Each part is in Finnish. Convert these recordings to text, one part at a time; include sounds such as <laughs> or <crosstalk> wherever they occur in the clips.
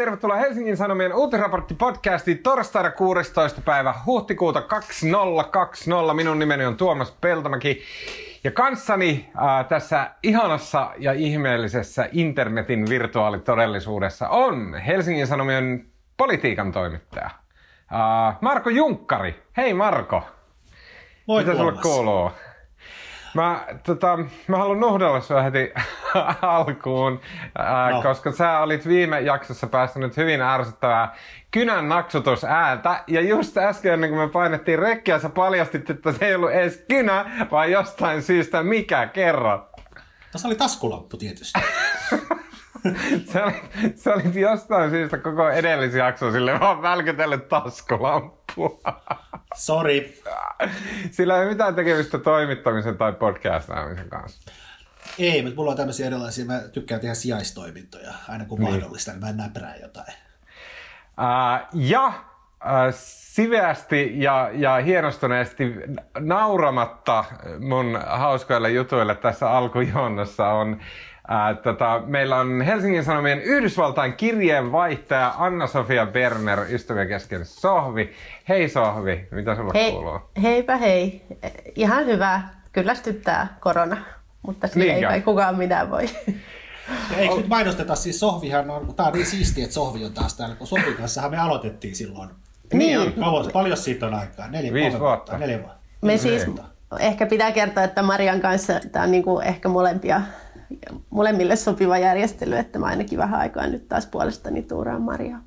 tervetuloa Helsingin Sanomien uutisraportti-podcastiin torstaina 16. päivä huhtikuuta 2020. Minun nimeni on Tuomas Peltomäki. Ja kanssani äh, tässä ihanassa ja ihmeellisessä internetin virtuaalitodellisuudessa on Helsingin Sanomien politiikan toimittaja äh, Marko Junkkari. Hei Marko. Moi Mitä sulle Tuomas. kuuluu? Mä, tota, mä haluan nuhdella sua heti <laughs> alkuun, ää, No. koska sä olit viime jaksossa päästänyt hyvin ärsyttävää kynän naksutusääntä. Ja just äsken ennen kuin me painettiin rekkiä, sä paljastit, että se ei ollut edes kynä, vaan jostain syystä mikä kerro. Tässä oli taskulamppu tietysti. <laughs> Sä olit, sä olit jostain syystä koko edellisen jakson sille vaan välkytellyt taskulampua. <laughs> Sori. Sillä ei ole mitään tekemistä toimittamisen tai podcastaamisen kanssa. Ei, mutta mulla on tämmöisiä erilaisia, mä tykkään tehdä sijaistoimintoja. Aina kun mahdollista, niin mä näprään jotain. Ää, ja ää, siveästi ja, ja hienostuneesti nauramatta mun hauskoille jutuille tässä alkujuonnossa on ää, tota, meillä on Helsingin Sanomien Yhdysvaltain kirjeenvaihtaja Anna-Sofia Berner, ystävien kesken Sohvi. Hei Sohvi, mitä sulla Hei, kuuluu? heipä hei. Ihan hyvä. Kyllästyttää korona, mutta sille ei kai kukaan mitään voi. Ja eikö nyt mainosteta, siis Sohvihan on, tää on niin siistiä, että Sohvi on taas täällä, kun Sohvin kanssahan me aloitettiin silloin. Niin. Kauan, paljon siitä on aikaa? Neljä, Viisi kolme vuotta. Neljä vuotta. Me siis ehkä pitää kertoa, että Marian kanssa tämä on niinku ehkä molempia, molemmille sopiva järjestely, että mä ainakin vähän aikaa nyt taas puolestani tuuraan Mariaa.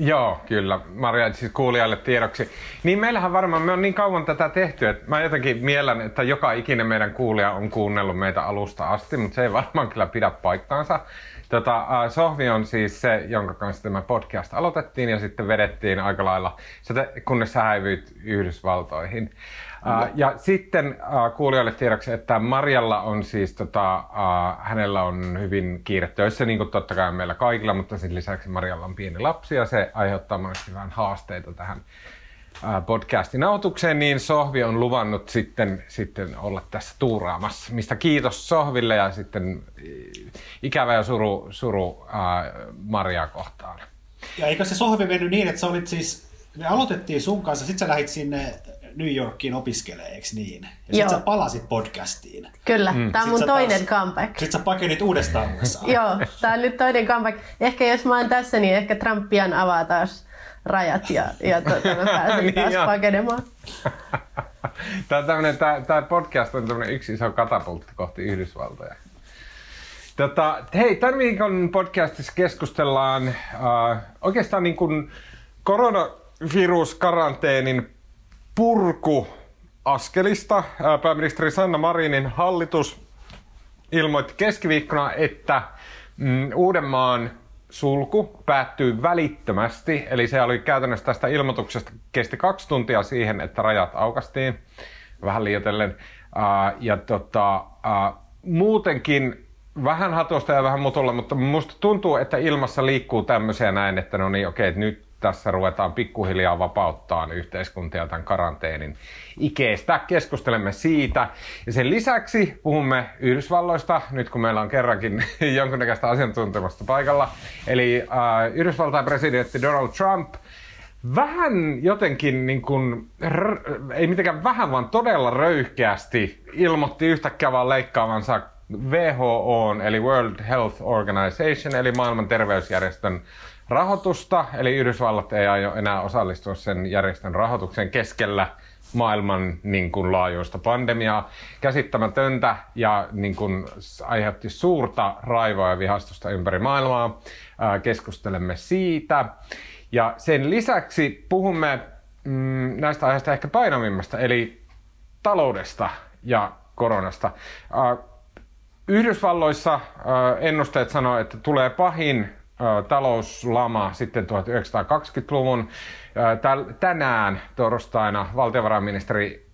Joo, kyllä. Maria, siis kuulijalle tiedoksi. Niin meillähän varmaan, me on niin kauan tätä tehty, että mä jotenkin miellän, että joka ikinen meidän kuulija on kuunnellut meitä alusta asti, mutta se ei varmaan kyllä pidä paikkaansa. Tota, Sohvi on siis se, jonka kanssa tämä podcast aloitettiin ja sitten vedettiin aika lailla, kunnes sä häivyit Yhdysvaltoihin. Äh, ja sitten äh, kuulijoille tiedoksi, että Marjalla on siis, tota, äh, hänellä on hyvin kiire töissä, niin kuin totta kai meillä kaikilla, mutta sen lisäksi Marjalla on pieni lapsi ja se aiheuttaa monesti vähän haasteita tähän äh, podcastin nautukseen, niin Sohvi on luvannut sitten, sitten olla tässä tuuraamassa. Mistä kiitos Sohville ja sitten ikävä ja suru, suru äh, Maria kohtaan. Ja eikö se Sohvi mennyt niin, että sä olit siis, me aloitettiin sun kanssa, sit sä lähit sinne New Yorkiin opiskelemaan, eikö niin? Ja sit Joo. sä palasit podcastiin. Kyllä, mm. tämä on mun toinen taas- comeback. Sit sä pakenit uudestaan USA. <laughs> Joo, tämä on nyt toinen comeback. Ehkä jos mä oon tässä, niin ehkä Trump pian avaa taas rajat ja, ja tota, mä <laughs> pääsen Niin taas pakenemaan. <laughs> Tämä, tämmönen, tämä, tämä podcast on tämmöinen yksi iso katapultti kohti Yhdysvaltoja. Tota, hei, tämän viikon podcastissa keskustellaan äh, oikeastaan niin kuin koronaviruskaranteenin purkuaskelista. Äh, pääministeri Sanna Marinin hallitus ilmoitti keskiviikkona, että mm, Uudenmaan sulku päättyy välittömästi. Eli se oli käytännössä tästä ilmoituksesta kesti kaksi tuntia siihen, että rajat aukastiin, vähän liioitellen. Ja tota, muutenkin vähän hatusta ja vähän mutulla, mutta musta tuntuu, että ilmassa liikkuu tämmöisiä näin, että no niin, okei, nyt tässä ruvetaan pikkuhiljaa vapauttaa yhteiskuntia tämän karanteenin ikeestä. Keskustelemme siitä. Ja sen lisäksi puhumme Yhdysvalloista, nyt kun meillä on kerrankin <laughs> jonkunnäköistä asiantuntemusta paikalla. Eli äh, Yhdysvaltain presidentti Donald Trump vähän jotenkin, niin kuin, ei mitenkään vähän, vaan todella röyhkeästi ilmoitti yhtäkkiä vaan leikkaavansa WHO, eli World Health Organization, eli maailman terveysjärjestön rahoitusta, eli Yhdysvallat ei aio enää osallistua sen järjestön rahoituksen keskellä maailman niin kuin, laajuista pandemiaa. Käsittämätöntä ja niin kuin, aiheutti suurta raivoa ja vihastusta ympäri maailmaa. Ää, keskustelemme siitä. Ja sen lisäksi puhumme mm, näistä aiheista ehkä painavimmasta, eli taloudesta ja koronasta. Ää, Yhdysvalloissa äh, ennusteet sanoo, että tulee pahin talouslama sitten 1920-luvun. Äh, täl- tänään torstaina valtiovarainministeri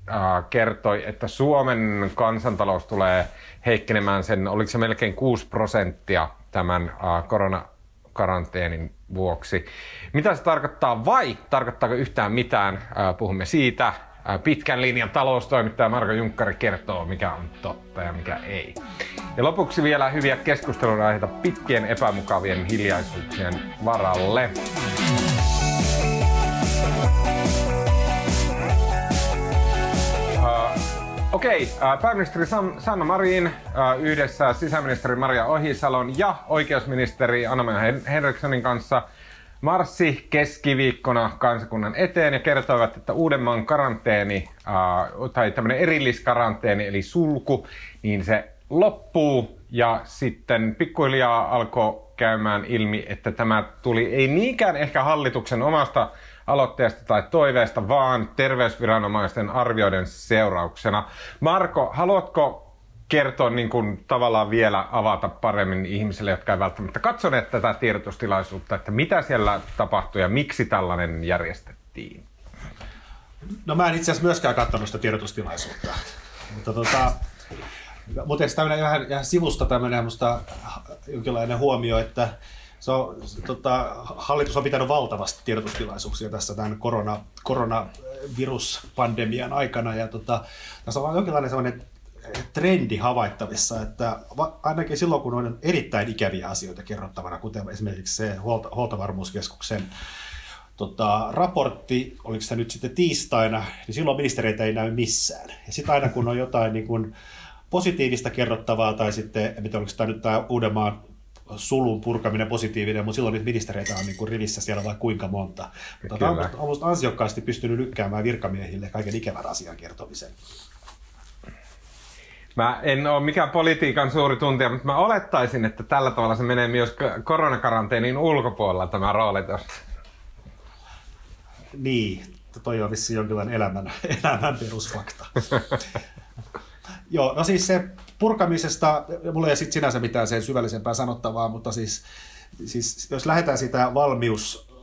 kertoi, että Suomen kansantalous tulee heikkenemään sen, oliko se melkein 6 prosenttia tämän koronakaranteenin vuoksi. Mitä se tarkoittaa vai tarkoittaako yhtään mitään? Puhumme siitä. Pitkän linjan taloustoimittaja Marko Junkkari kertoo, mikä on totta ja mikä ei. Ja lopuksi vielä hyviä keskustelun aiheita pitkien epämukavien hiljaisuuksien varalle. Okei, okay, pääministeri Sanna Marin yhdessä sisäministeri Maria Ohisalon ja oikeusministeri Anna Henrikssonin kanssa marssi keskiviikkona kansakunnan eteen ja kertoivat, että Uudenmaan karanteeni tai tämmöinen erilliskaranteeni eli sulku, niin se loppuu ja sitten pikkuhiljaa alkoi käymään ilmi, että tämä tuli ei niinkään ehkä hallituksen omasta aloitteesta tai toiveesta, vaan terveysviranomaisten arvioiden seurauksena. Marko, haluatko kertoa niin kuin, tavallaan vielä avata paremmin ihmisille, jotka eivät välttämättä katsoneet tätä tiedotustilaisuutta, että mitä siellä tapahtui ja miksi tällainen järjestettiin? No mä en itse asiassa myöskään katsonut sitä tiedotustilaisuutta. Mutta tota, mutta tämmöinen vähän, vähän sivusta tämmöinen musta jonkinlainen huomio, että se on, tota, hallitus on pitänyt valtavasti tiedotustilaisuuksia tässä tämän korona, koronaviruspandemian aikana. Ja tota, tässä on jonkinlainen sellainen trendi havaittavissa, että ainakin silloin, kun on erittäin ikäviä asioita kerrottavana, kuten esimerkiksi se huolta, huoltovarmuuskeskuksen tota, raportti, oliko se nyt sitten tiistaina, niin silloin ministereitä ei näy missään. Ja sitten aina kun on jotain niin kuin positiivista kerrottavaa, tai sitten, en tiedä, oliko tämä nyt tämä Uudenmaan sulun purkaminen positiivinen, mutta silloin niitä ministereitä on niin kuin rivissä siellä vai kuinka monta. Mutta on ansiokkaasti pystynyt lykkäämään virkamiehille kaiken ikävän asian kertomisen. Mä en ole mikään politiikan suuri tuntija, mutta mä olettaisin, että tällä tavalla se menee myös koronakaranteenin ulkopuolella tämä rooli tuossa. Niin, toi on vissiin jonkinlainen elämän, <laughs> elämän perusfakta. Joo, no siis se purkamisesta, mulla ei ole sinänsä mitään sen syvällisempää sanottavaa, mutta siis, siis jos lähdetään sitä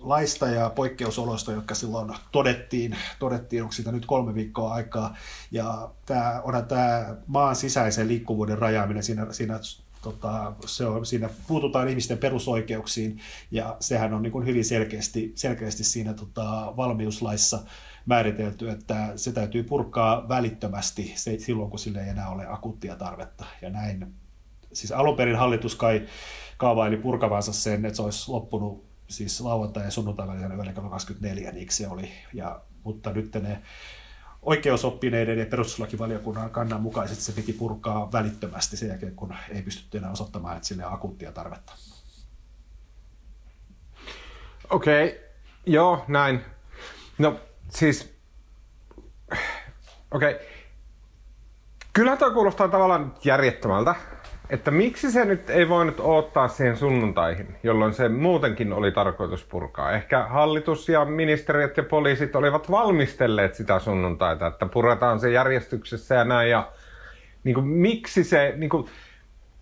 valmiuslaista ja poikkeusoloista, jotka silloin todettiin, todettiin onko siitä nyt kolme viikkoa aikaa, ja tämä, onhan tämä maan sisäisen liikkuvuuden rajaaminen siinä, siinä tota, se on, siinä puututaan ihmisten perusoikeuksiin ja sehän on niin kuin hyvin selkeästi, selkeästi siinä tota, valmiuslaissa määritelty, että se täytyy purkaa välittömästi se, silloin, kun sille ei enää ole akuuttia tarvetta. Ja näin. Siis alun perin hallitus kai kaavaili purkavansa sen, että se olisi loppunut siis lauantai- ja sunnuntai välillä 24, niin se oli. Ja, mutta nyt ne oikeusoppineiden ja perustuslakivaliokunnan kannan mukaisesti se piti purkaa välittömästi sen jälkeen, kun ei pystytty enää osoittamaan, että sille akuuttia tarvetta. Okei, okay. joo, näin. No, siis, okei. Okay. Kyllä tuo kuulostaa tavallaan järjettömältä, että miksi se nyt ei voinut ottaa siihen sunnuntaihin, jolloin se muutenkin oli tarkoitus purkaa. Ehkä hallitus ja ministeriöt ja poliisit olivat valmistelleet sitä sunnuntaita, että puretaan se järjestyksessä ja näin. Ja niin kuin, miksi se, niin kuin,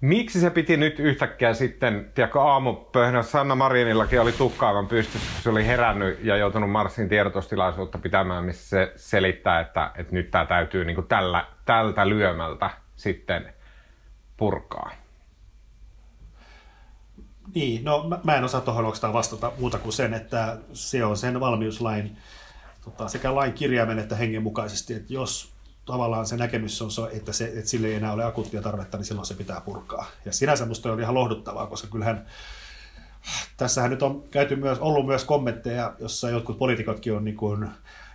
Miksi se piti nyt yhtäkkiä sitten, tiedätkö, aamupöhnä Sanna Marinillakin oli tukkaavan pystyssä, kun se oli herännyt ja joutunut Marsin tiedotustilaisuutta pitämään, missä se selittää, että, että nyt tämä täytyy niin kuin tällä, tältä lyömältä sitten purkaa. Niin, no mä, en osaa tuohon oikeastaan vastata muuta kuin sen, että se on sen valmiuslain tota, sekä lain kirjaimen että hengen mukaisesti, että jos tavallaan se näkemys on se, että, se, että sille ei enää ole akuuttia tarvetta, niin silloin se pitää purkaa. Ja sinänsä musta on ihan lohduttavaa, koska kyllähän tässähän nyt on käyty myös, ollut myös kommentteja, jossa jotkut poliitikotkin on niin kuin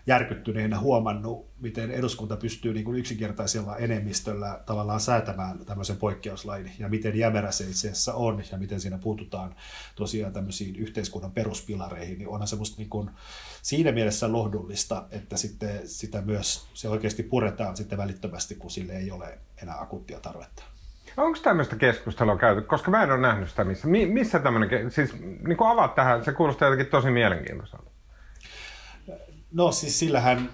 järkyttyneenä huomannut, miten eduskunta pystyy niin kuin yksinkertaisella enemmistöllä tavallaan säätämään tämmöisen poikkeuslain ja miten jämerä se itse asiassa on ja miten siinä puututaan tosiaan tämmöisiin yhteiskunnan peruspilareihin, niin onhan se musta niin kuin siinä mielessä lohdullista, että sitten sitä myös se oikeasti puretaan sitten välittömästi, kun sille ei ole enää akuuttia tarvetta. Onko tämmöistä keskustelua käyty? Koska mä en ole nähnyt sitä missä. Mi- missä tämmöinen, siis niin kuin avaat tähän, se kuulostaa jotenkin tosi mielenkiintoiselta. No siis sillähän,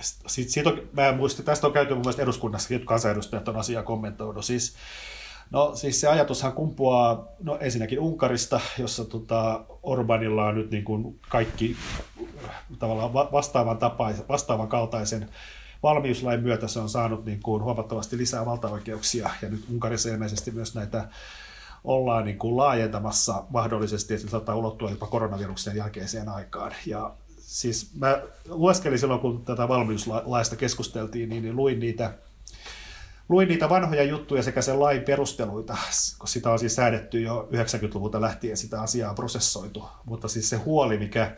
sit, siitä on, mä muistin, tästä on käyty mun mielestä eduskunnassa, että kansanedustajat on asiaa kommentoinut. Siis, no siis se ajatushan kumpuaa no, ensinnäkin Unkarista, jossa tota, Orbanilla on nyt niin kuin kaikki tavallaan vastaavan, tapaisen, vastaavan kaltaisen valmiuslain myötä se on saanut niin kuin huomattavasti lisää valtaoikeuksia ja nyt Unkarissa ilmeisesti myös näitä ollaan niin kuin laajentamassa mahdollisesti, että se saattaa ulottua jopa koronaviruksen jälkeiseen aikaan. Ja siis mä lueskelin silloin, kun tätä valmiuslaista keskusteltiin, niin, niin luin niitä luin niitä vanhoja juttuja sekä sen lain perusteluita, kun sitä on siis säädetty jo 90-luvulta lähtien, sitä asiaa prosessoitu. Mutta siis se huoli, mikä,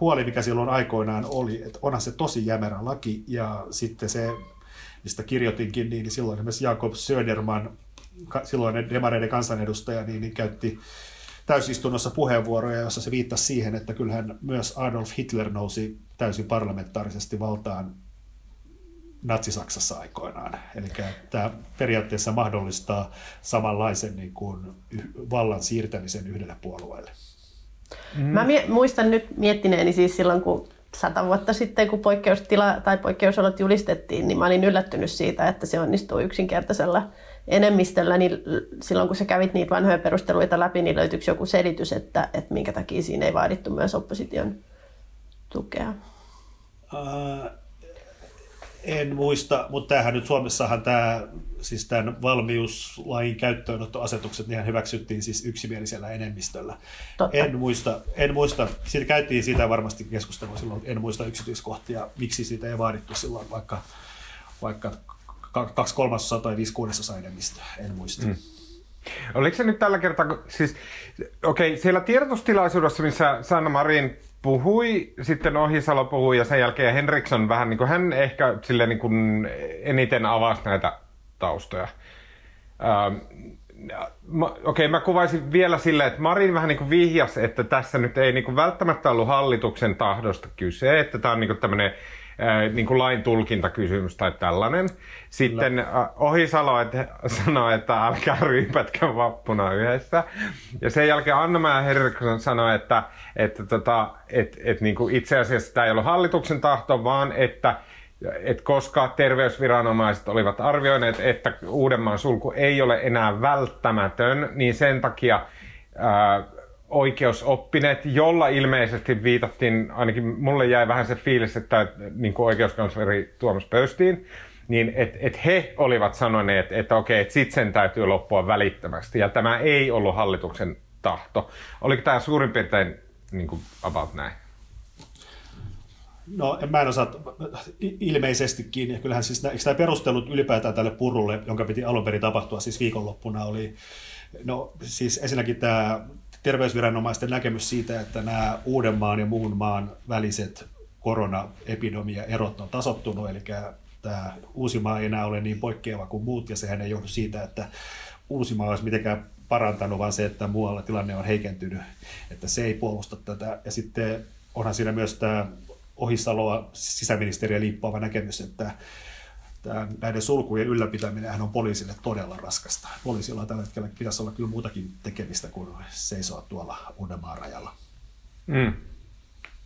huoli, mikä silloin aikoinaan oli, että onhan se tosi jämerä laki, ja sitten se, mistä kirjoitinkin, niin silloin esimerkiksi Jakob Söderman, silloin demareiden kansanedustaja, niin, niin käytti täysistunnossa puheenvuoroja, jossa se viittasi siihen, että kyllähän myös Adolf Hitler nousi täysin parlamentaarisesti valtaan Natsi-Saksassa aikoinaan. Eli tämä periaatteessa mahdollistaa samanlaisen niin kuin, vallan siirtämisen yhdelle puolueelle. Mm. Mä muistan nyt miettineeni siis silloin, kun sata vuotta sitten, kun poikkeustila tai poikkeusolot julistettiin, niin mä olin yllättynyt siitä, että se onnistuu yksinkertaisella enemmistöllä, niin silloin kun sä kävit niitä vanhoja perusteluita läpi, niin löytyykö joku selitys, että, että minkä takia siinä ei vaadittu myös opposition tukea? Uh, en muista, mutta tämähän nyt Suomessahan tämä, siis tämän valmiuslain käyttöönottoasetukset, niin hyväksyttiin siis yksimielisellä enemmistöllä. Totta. En muista, en muista, siitä käytiin siitä varmasti keskustelua silloin, en muista yksityiskohtia, miksi siitä ei vaadittu silloin, vaikka, vaikka kaksi kolmasosaa tai viisi kuudesosaa enemmistöä, en muista. Mm. Oliko se nyt tällä kertaa, siis okei, okay, siellä tiedotustilaisuudessa, missä Sanna Marin puhui, sitten Ohisalo puhui ja sen jälkeen Henriksson vähän niin kuin, hän ehkä sille niin kuin eniten avasi näitä taustoja. Ähm, Okei, okay, mä kuvaisin vielä silleen, että Marin vähän niin kuin vihjasi, että tässä nyt ei niin kuin välttämättä ollut hallituksen tahdosta kyse, että tämä on niin kuin tämmöinen niin kuin lain tulkintakysymys tai tällainen. Sitten Kyllä. Ohisalo että, <laughs> sanoi, että älkää ryypätkö vappuna yhdessä. Ja sen jälkeen Anna ja Herrikson sanoi, että, että, tota, että, että niin kuin itse asiassa tämä ei ollut hallituksen tahto, vaan että että koska terveysviranomaiset olivat arvioineet, että Uudenmaan sulku ei ole enää välttämätön, niin sen takia ää, oikeusoppineet, jolla ilmeisesti viitattiin, ainakin mulle jäi vähän se fiilis, että niin kuin oikeuskansleri Tuomas Pöystiin, niin että et he olivat sanoneet, että okei, että sit sen täytyy loppua välittömästi, ja tämä ei ollut hallituksen tahto. Oliko tämä suurin piirtein niin kuin about näin? No en mä en osaa, ilmeisestikin, kyllähän siis nämä, nämä perustelut ylipäätään tälle purulle, jonka piti alun perin tapahtua siis viikonloppuna, oli, no siis ensinnäkin tämä terveysviranomaisten näkemys siitä, että nämä Uudenmaan ja muun maan väliset koronaepidemia-erot on tasottunut, eli tämä Uusimaa ei enää ole niin poikkeava kuin muut, ja sehän ei johdu siitä, että Uusimaa olisi mitenkään parantanut, vaan se, että muualla tilanne on heikentynyt, että se ei puolusta tätä. Ja sitten onhan siinä myös tämä Ohisaloa sisäministeriä liippaava näkemys, että tämä, näiden sulkujen ylläpitäminen on poliisille todella raskasta. Poliisilla tällä hetkellä pitäisi olla kyllä muutakin tekemistä kuin seisoa tuolla Uudenmaan rajalla. Mm.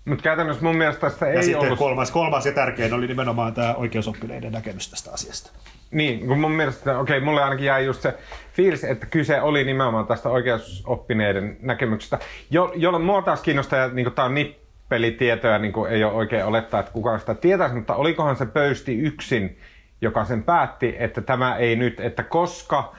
Mutta käytännössä mun mielestä tässä ei ja sitten ollut... kolmas, kolmas ja tärkein oli nimenomaan tämä oikeusoppineiden näkemys tästä asiasta. Niin, kun mun mielestä, okei, okay, mulle ainakin jäi just se fiilis, että kyse oli nimenomaan tästä oikeusoppineiden näkemyksestä, jo, jolloin mua taas kiinnostaa, niin tämä on nippelitietoja, niin ei ole oikein olettaa, että kukaan sitä tietäisi, mutta olikohan se pöysti yksin joka sen päätti, että tämä ei nyt, että koska,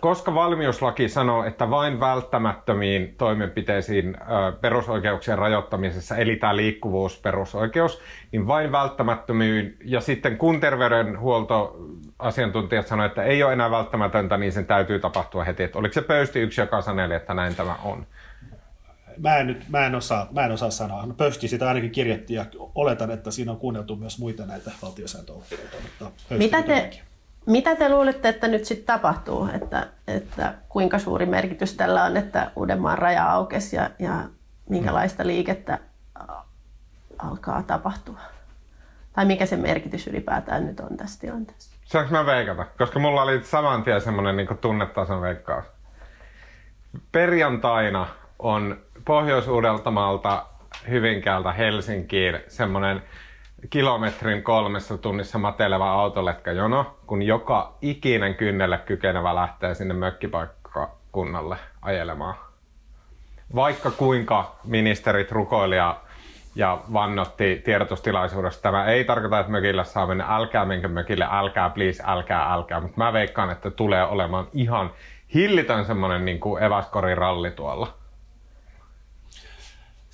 koska valmiuslaki sanoo, että vain välttämättömiin toimenpiteisiin perusoikeuksien rajoittamisessa, eli tämä liikkuvuusperusoikeus, niin vain välttämättömyyn, ja sitten kun terveydenhuolto asiantuntijat sanoivat, että ei ole enää välttämätöntä, niin sen täytyy tapahtua heti. Että oliko se pöysti yksi, joka saneli, että näin tämä on? Mä en, nyt, mä en, osaa, mä en osaa sanoa. No, pösti sitä ainakin kirjattiin ja oletan, että siinä on kuunneltu myös muita näitä valtiosääntöoppineita. Mutta mitä te, mitä te luulette, että nyt sitten tapahtuu? Että, että kuinka suuri merkitys tällä on, että Uudenmaan raja aukesi ja, ja minkälaista liikettä alkaa tapahtua? Tai mikä se merkitys ylipäätään nyt on tässä tilanteessa? Saanko mä veikata? Koska mulla oli saman tien semmoinen niin tunnetason veikkaus. Perjantaina on Pohjois-Uudeltamalta Hyvinkäältä Helsinkiin semmoinen kilometrin kolmessa tunnissa mateleva autoletkajono, kun joka ikinen kynnelle kykenevä lähtee sinne mökkipaikkakunnalle ajelemaan. Vaikka kuinka ministerit rukoili ja, ja vannotti tiedotustilaisuudessa, tämä ei tarkoita, että mökille saa mennä, älkää menkö mökille, älkää please, älkää, älkää, mutta mä veikkaan, että tulee olemaan ihan hillitön semmoinen niin eväskoriralli tuolla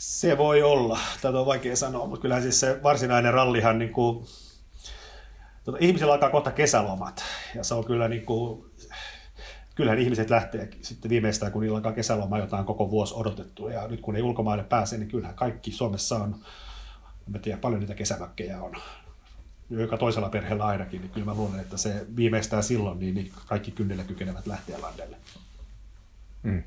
Se voi olla. Tätä on vaikea sanoa, mutta kyllähän siis se varsinainen rallihan niin kuin, tuota, ihmisillä alkaa kohta kesälomat. Ja se on kyllä niin kuin, kyllähän ihmiset lähtee sitten viimeistään, kun niillä alkaa kesäloma, jota on koko vuosi odotettu. Ja nyt kun ei ulkomaille pääse, niin kyllähän kaikki Suomessa on, en tiedä paljon niitä kesämökkejä on, joka toisella perheellä ainakin, niin kyllä mä luulen, että se viimeistään silloin, niin, niin kaikki kynnellä kykenevät lähteä landelle. Mm.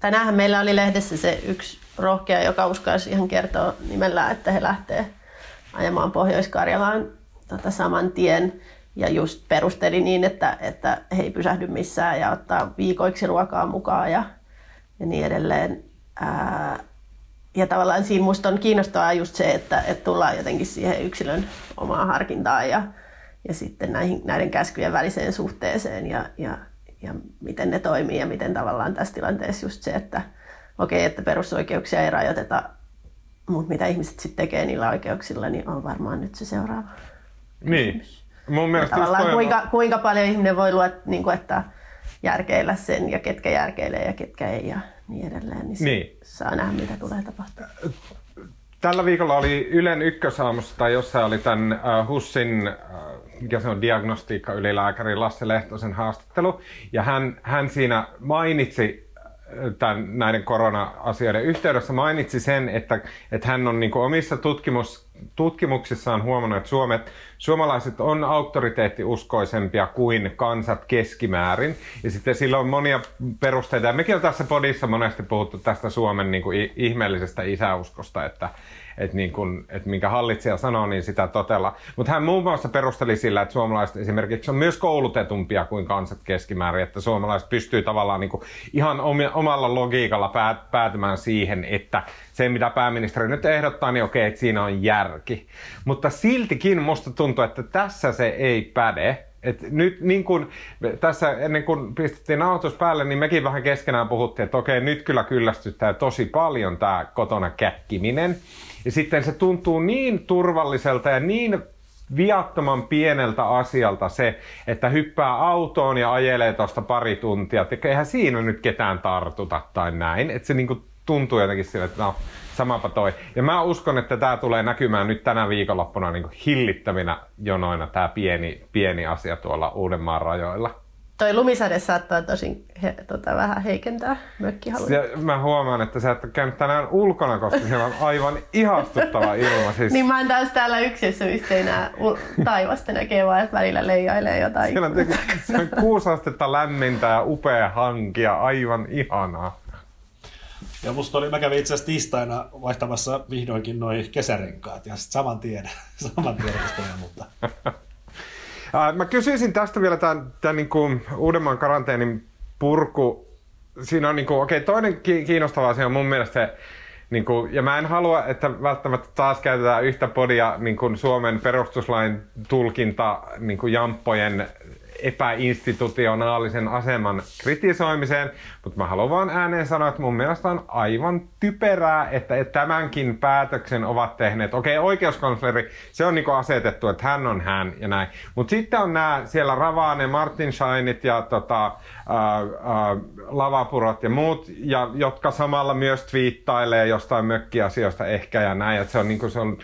Tänään meillä oli lehdessä se yksi rohkea, joka uskalsi ihan kertoa nimellä, että he lähtee ajamaan Pohjois-Karjalaan tota saman tien ja just perusteli niin, että, että he ei pysähdy missään ja ottaa viikoiksi ruokaa mukaan ja, ja niin edelleen. Ää, ja tavallaan siinä musta on kiinnostavaa just se, että, että tullaan jotenkin siihen yksilön omaan harkintaan ja, ja sitten näihin, näiden käskyjen väliseen suhteeseen ja, ja, ja miten ne toimii ja miten tavallaan tässä tilanteessa just se, että okei, okay, että perusoikeuksia ei rajoiteta, mutta mitä ihmiset sitten tekee niillä oikeuksilla, niin on varmaan nyt se seuraava niin. kysymys. Mun mielestä tavallaan kuinka, kuinka paljon ihminen voi luot, niin kuin, että järkeillä sen ja ketkä järkeilee ja ketkä ei ja niin edelleen, niin, niin. saa nähdä mitä tulee tapahtumaan. Tällä viikolla oli Ylen ykkösaamussa tai jossain oli tämän uh, HUSin, uh, mikä se on, diagnostiikka-ylilääkäri Lasse Lehtosen haastattelu. Ja hän, hän siinä mainitsi tämän, näiden korona-asioiden yhteydessä mainitsi sen, että, että hän on niin omissa tutkimus, tutkimuksissaan huomannut, että Suomet, suomalaiset on auktoriteettiuskoisempia kuin kansat keskimäärin. Ja sitten sillä on monia perusteita. Ja mekin on tässä podissa monesti puhuttu tästä Suomen niin ihmeellisestä isäuskosta, että, että, niin kun, että minkä hallitsija sanoo, niin sitä totella. Mutta hän muun muassa perusteli sillä, että suomalaiset esimerkiksi on myös koulutetumpia kuin kansat keskimäärin, että suomalaiset pystyy tavallaan niin ihan omalla logiikalla päätymään siihen, että se mitä pääministeri nyt ehdottaa, niin okei, että siinä on järki. Mutta siltikin musta tuntuu, että tässä se ei päde. Et nyt niin kun, tässä ennen kuin pistettiin nauhoitus päälle, niin mekin vähän keskenään puhuttiin, että okei, nyt kyllä kyllästyttää tosi paljon tämä kotona käkkiminen. Ja sitten se tuntuu niin turvalliselta ja niin viattoman pieneltä asialta se, että hyppää autoon ja ajelee tuosta pari tuntia. Että eihän siinä nyt ketään tartuta tai näin. Että se niinku tuntuu jotenkin sille, että no, samapa toi. Ja mä uskon, että tämä tulee näkymään nyt tänä viikonloppuna niin hillittävinä jonoina tämä pieni, pieni asia tuolla Uudenmaan rajoilla. Toi lumisade saattaa tosin he, tota, vähän heikentää mökkihalua. Mä huomaan, että sä et ole käynyt tänään ulkona, koska siellä on aivan ihastuttava ilma. Siis... niin mä oon taas täällä yksiössä, mistä ei näe taivasta näkee vaan, että välillä leijailee jotain. Siellä on, se on kuusi astetta lämmintä ja upea hankia, aivan ihanaa. Ja musta oli, mä kävin itse asiassa tiistaina vaihtamassa vihdoinkin noin kesärenkaat ja sitten saman tien, <laughs> saman tien mutta Mä kysyisin tästä vielä tämän, tämän niin kuin uudemman karanteenin purku. Siinä on niin kuin, okei, toinen kiinnostava asia on mun mielestä se, niin kuin, ja mä en halua, että välttämättä taas käytetään yhtä podia niin kuin Suomen perustuslain tulkinta niin kuin jamppojen epäinstitutionaalisen aseman kritisoimiseen, mutta mä haluan vaan ääneen sanoa, että mun mielestä on aivan typerää, että tämänkin päätöksen ovat tehneet. Okei, oikeuskansleri, se on niinku asetettu, että hän on hän ja näin. Mutta sitten on nämä siellä Ravane, Martin Scheinit ja tota, ää, ää, Lavapurot ja muut, ja, jotka samalla myös twiittailee jostain mökkiasioista ehkä ja näin. Että se on, niinku, se on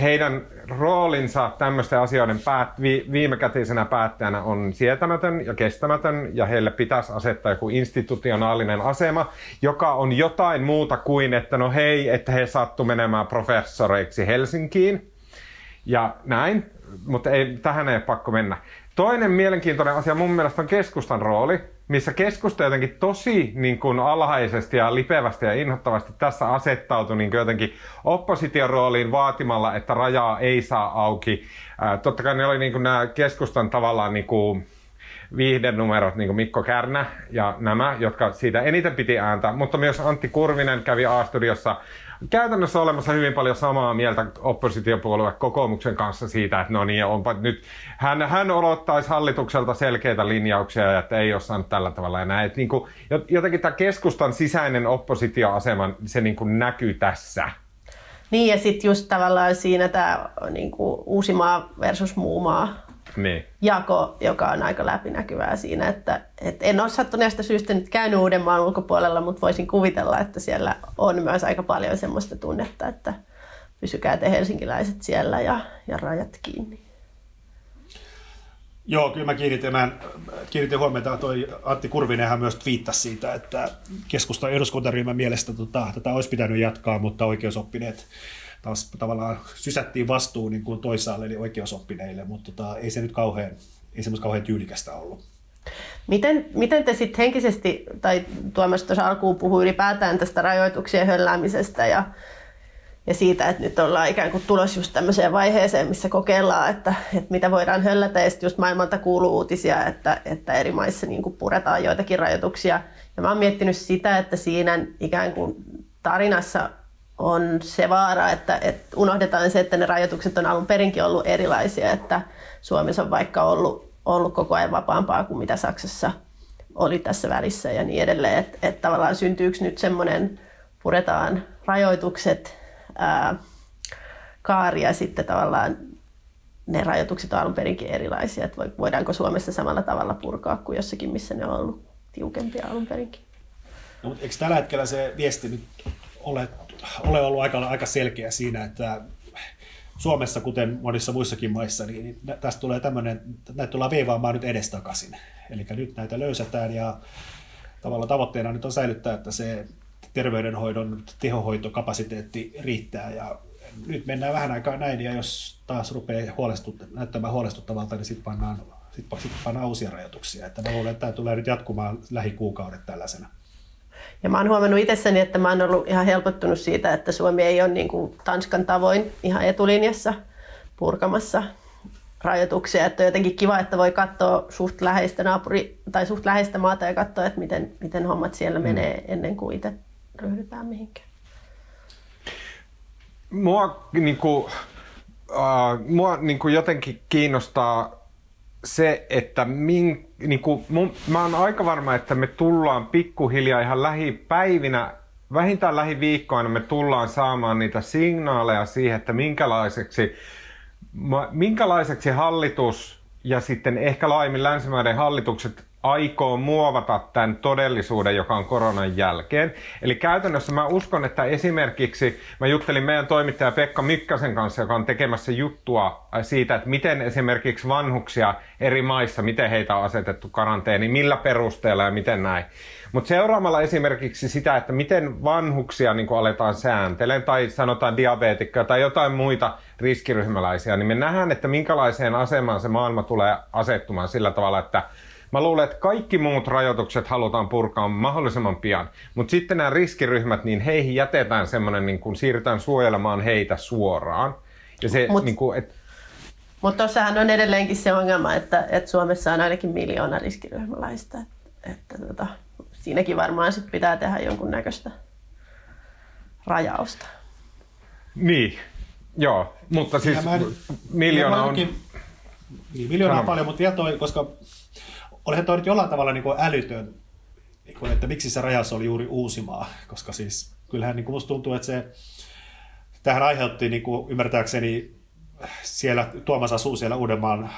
heidän roolinsa tämmöisten asioiden päät, vi, viimekätisenä päättäjänä on sietämätön ja kestämätön ja heille pitäisi asettaa joku institutionaalinen asema, joka on jotain muuta kuin, että no hei, että he sattu menemään professoreiksi Helsinkiin ja näin, mutta ei, tähän ei ole pakko mennä. Toinen mielenkiintoinen asia mun mielestä on keskustan rooli, missä keskusta jotenkin tosi niin kuin alhaisesti ja lipevästi ja inhottavasti tässä asettautui niin jotenkin opposition rooliin vaatimalla, että rajaa ei saa auki. Ää, totta kai ne oli niin kuin nämä keskustan tavallaan niin kuin viihdenumerot, niin kuin Mikko Kärnä ja nämä, jotka siitä eniten piti ääntä, mutta myös Antti Kurvinen kävi A-studiossa käytännössä olemassa hyvin paljon samaa mieltä oppositiopuolue kokoomuksen kanssa siitä, että no niin, onpa nyt, hän, hän odottaisi hallitukselta selkeitä linjauksia ja että ei ole saanut tällä tavalla näin. Että niin kuin, jotenkin tämä keskustan sisäinen oppositioasema, se niin kuin näkyy tässä. Niin ja sitten just tavallaan siinä tämä niin Uusimaa versus Muumaa niin. jako, joka on aika läpinäkyvää siinä, että, että en ole sattuneesta syystä nyt käynyt Uudenmaan ulkopuolella, mutta voisin kuvitella, että siellä on myös aika paljon semmoista tunnetta, että pysykää te helsinkiläiset siellä ja, ja rajat kiinni. Joo, kyllä mä kiinnitin, mä kiinnitin huomiota, toi Antti Kurvinenhan myös twiittasi siitä, että keskustan eduskuntaryhmän mielestä tota, tätä olisi pitänyt jatkaa, mutta oikeusoppineet taas tavallaan sysättiin vastuu niin kuin toisaalle, eli oikeusoppineille, mutta tota, ei se nyt kauhean, ei semmoista kauhean tyylikästä ollut. Miten, miten te sitten henkisesti, tai Tuomas tuossa alkuun puhui ylipäätään tästä rajoituksien hölläämisestä ja, ja siitä, että nyt ollaan ikään kuin tulos just tämmöiseen vaiheeseen, missä kokeillaan, että, että mitä voidaan höllätä. Ja just maailmalta kuuluu uutisia, että, että eri maissa niin kuin puretaan joitakin rajoituksia. Ja mä oon miettinyt sitä, että siinä ikään kuin tarinassa on se vaara, että, että unohdetaan se, että ne rajoitukset on alun perinkin ollut erilaisia, että Suomessa on vaikka ollut, ollut koko ajan vapaampaa kuin mitä Saksassa oli tässä välissä ja niin edelleen, että, että tavallaan syntyykö nyt semmoinen, puretaan rajoitukset, ää, kaari ja sitten tavallaan ne rajoitukset on alun perinkin erilaisia, että voidaanko Suomessa samalla tavalla purkaa kuin jossakin, missä ne on ollut tiukempia alun perinkin. No, mutta eikö tällä hetkellä se viesti nyt ole ole ollut aika, aika selkeä siinä, että Suomessa, kuten monissa muissakin maissa, niin tästä tulee tämmöinen, näitä tullaan veivaamaan nyt edestakaisin. Eli nyt näitä löysätään ja tavallaan tavoitteena nyt on säilyttää, että se terveydenhoidon tehohoitokapasiteetti riittää ja nyt mennään vähän aikaa näin ja jos taas rupeaa huolestut, näyttämään huolestuttavalta, niin sitten pannaan, sit, sit pannaan uusia rajoituksia. Että mä luulen, että tämä tulee nyt jatkumaan lähikuukaudet tällaisena. Ja mä oon huomannut itsessäni, että mä oon ollut ihan helpottunut siitä, että Suomi ei ole niin kuin Tanskan tavoin ihan etulinjassa purkamassa rajoituksia. Että on jotenkin kiva, että voi katsoa suht läheistä, naapuri, tai suht läheistä maata ja katsoa, että miten, miten hommat siellä mm. menee ennen kuin itse ryhdytään mihinkään. Mua, niin kuin, uh, mua niin kuin jotenkin kiinnostaa se, että min, niin kuin, mun, mä oon aika varma, että me tullaan pikkuhiljaa ihan lähipäivinä, vähintään lähiviikkoina me tullaan saamaan niitä signaaleja siihen, että minkälaiseksi, minkälaiseksi hallitus ja sitten ehkä laajemmin länsimaiden hallitukset aikoo muovata tämän todellisuuden, joka on koronan jälkeen. Eli käytännössä mä uskon, että esimerkiksi mä juttelin meidän toimittaja Pekka Mykkäsen kanssa, joka on tekemässä juttua siitä, että miten esimerkiksi vanhuksia eri maissa, miten heitä on asetettu karanteeni, millä perusteella ja miten näin. Mutta seuraamalla esimerkiksi sitä, että miten vanhuksia niin aletaan sääntelemään tai sanotaan diabeetikkoja tai jotain muita riskiryhmäläisiä, niin me nähdään, että minkälaiseen asemaan se maailma tulee asettumaan sillä tavalla, että Mä luulen, että kaikki muut rajoitukset halutaan purkaa mahdollisimman pian. Mutta sitten nämä riskiryhmät, niin heihin jätetään semmoinen, niin kun siirrytään suojelemaan heitä suoraan. Ja se, Mut, niin kuin, et... Mutta tuossahan on edelleenkin se ongelma, että, että Suomessa on ainakin miljoona riskiryhmäläistä. Että, että tota, siinäkin varmaan sit pitää tehdä jonkun näköistä rajausta. Niin, joo. Mutta siis miljoona on... Niin, miljoona on paljon, mutta vielä toi, koska olihan toi nyt jollain tavalla niin kuin älytön, niin kuin, että miksi se rajaus oli juuri Uusimaa, <laughs> koska siis kyllähän niin kuin musta tuntuu, että se tähän aiheutti niin kuin, ymmärtääkseni siellä, Tuomas asuu siellä Uudenmaan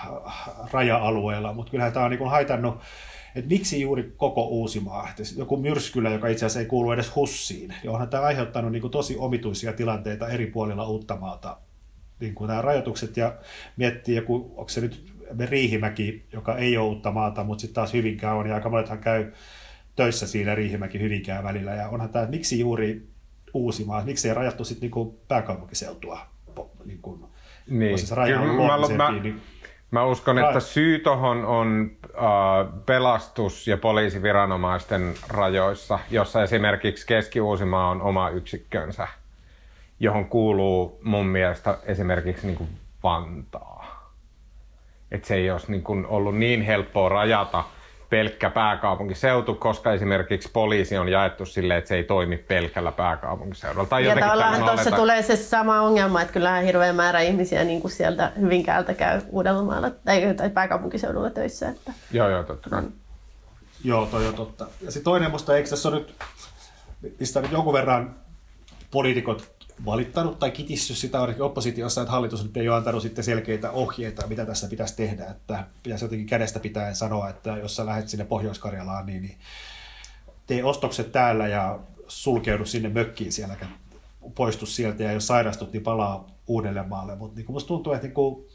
raja-alueella, mutta kyllähän tämä on niin kuin haitannut, että miksi juuri koko Uusimaa, että joku myrskylä, joka itse asiassa ei kuulu edes Hussiin, niin onhan tämä aiheuttanut niin kuin tosi omituisia tilanteita eri puolilla Uuttamaata, niin kuin nämä rajoitukset ja miettii joku, onko se nyt Riihimäki, joka ei ole uutta maata, mutta sitten taas Hyvinkää on, ja aika monethan käy töissä siinä Riihimäki Hyvinkää välillä, ja onhan tämä, miksi juuri Uusimaa, miksi ei rajattu sitten niinku pääkaupunkiseutua, niin kuin, niin. Se raja on mä, mä, niin, mä uskon, että syy tuohon on äh, pelastus- ja poliisiviranomaisten rajoissa, jossa esimerkiksi Keski-Uusimaa on oma yksikkönsä, johon kuuluu mun mielestä esimerkiksi niin kuin Vantaa että se ei olisi niin kuin ollut niin helppoa rajata pelkkä pääkaupunkiseutu, koska esimerkiksi poliisi on jaettu silleen, että se ei toimi pelkällä pääkaupunkiseudulla. Tai ja tavallaan tuossa tulee se sama ongelma, että kyllähän hirveä määrä ihmisiä niin kuin sieltä Hyvinkäältä käy Uudellamaalla tai, tai pääkaupunkiseudulla töissä. Että... Joo, joo, totta kai. Mm. Joo, toi on totta. Ja sitten toinen musta, eikö tässä ole nyt, mistä nyt jonkun verran poliitikot valittanut tai kitissy sitä ainakin oppositiossa, että hallitus nyt ei ole antanut sitten selkeitä ohjeita, mitä tässä pitäisi tehdä. Että pitäisi jotenkin kädestä pitäen sanoa, että jos sä lähdet sinne Pohjois-Karjalaan, niin, niin tee ostokset täällä ja sulkeudu sinne mökkiin siellä, poistu sieltä ja jos sairastut, niin palaa Uudellemaalle. Mutta niin musta tuntuu, että niin kuin,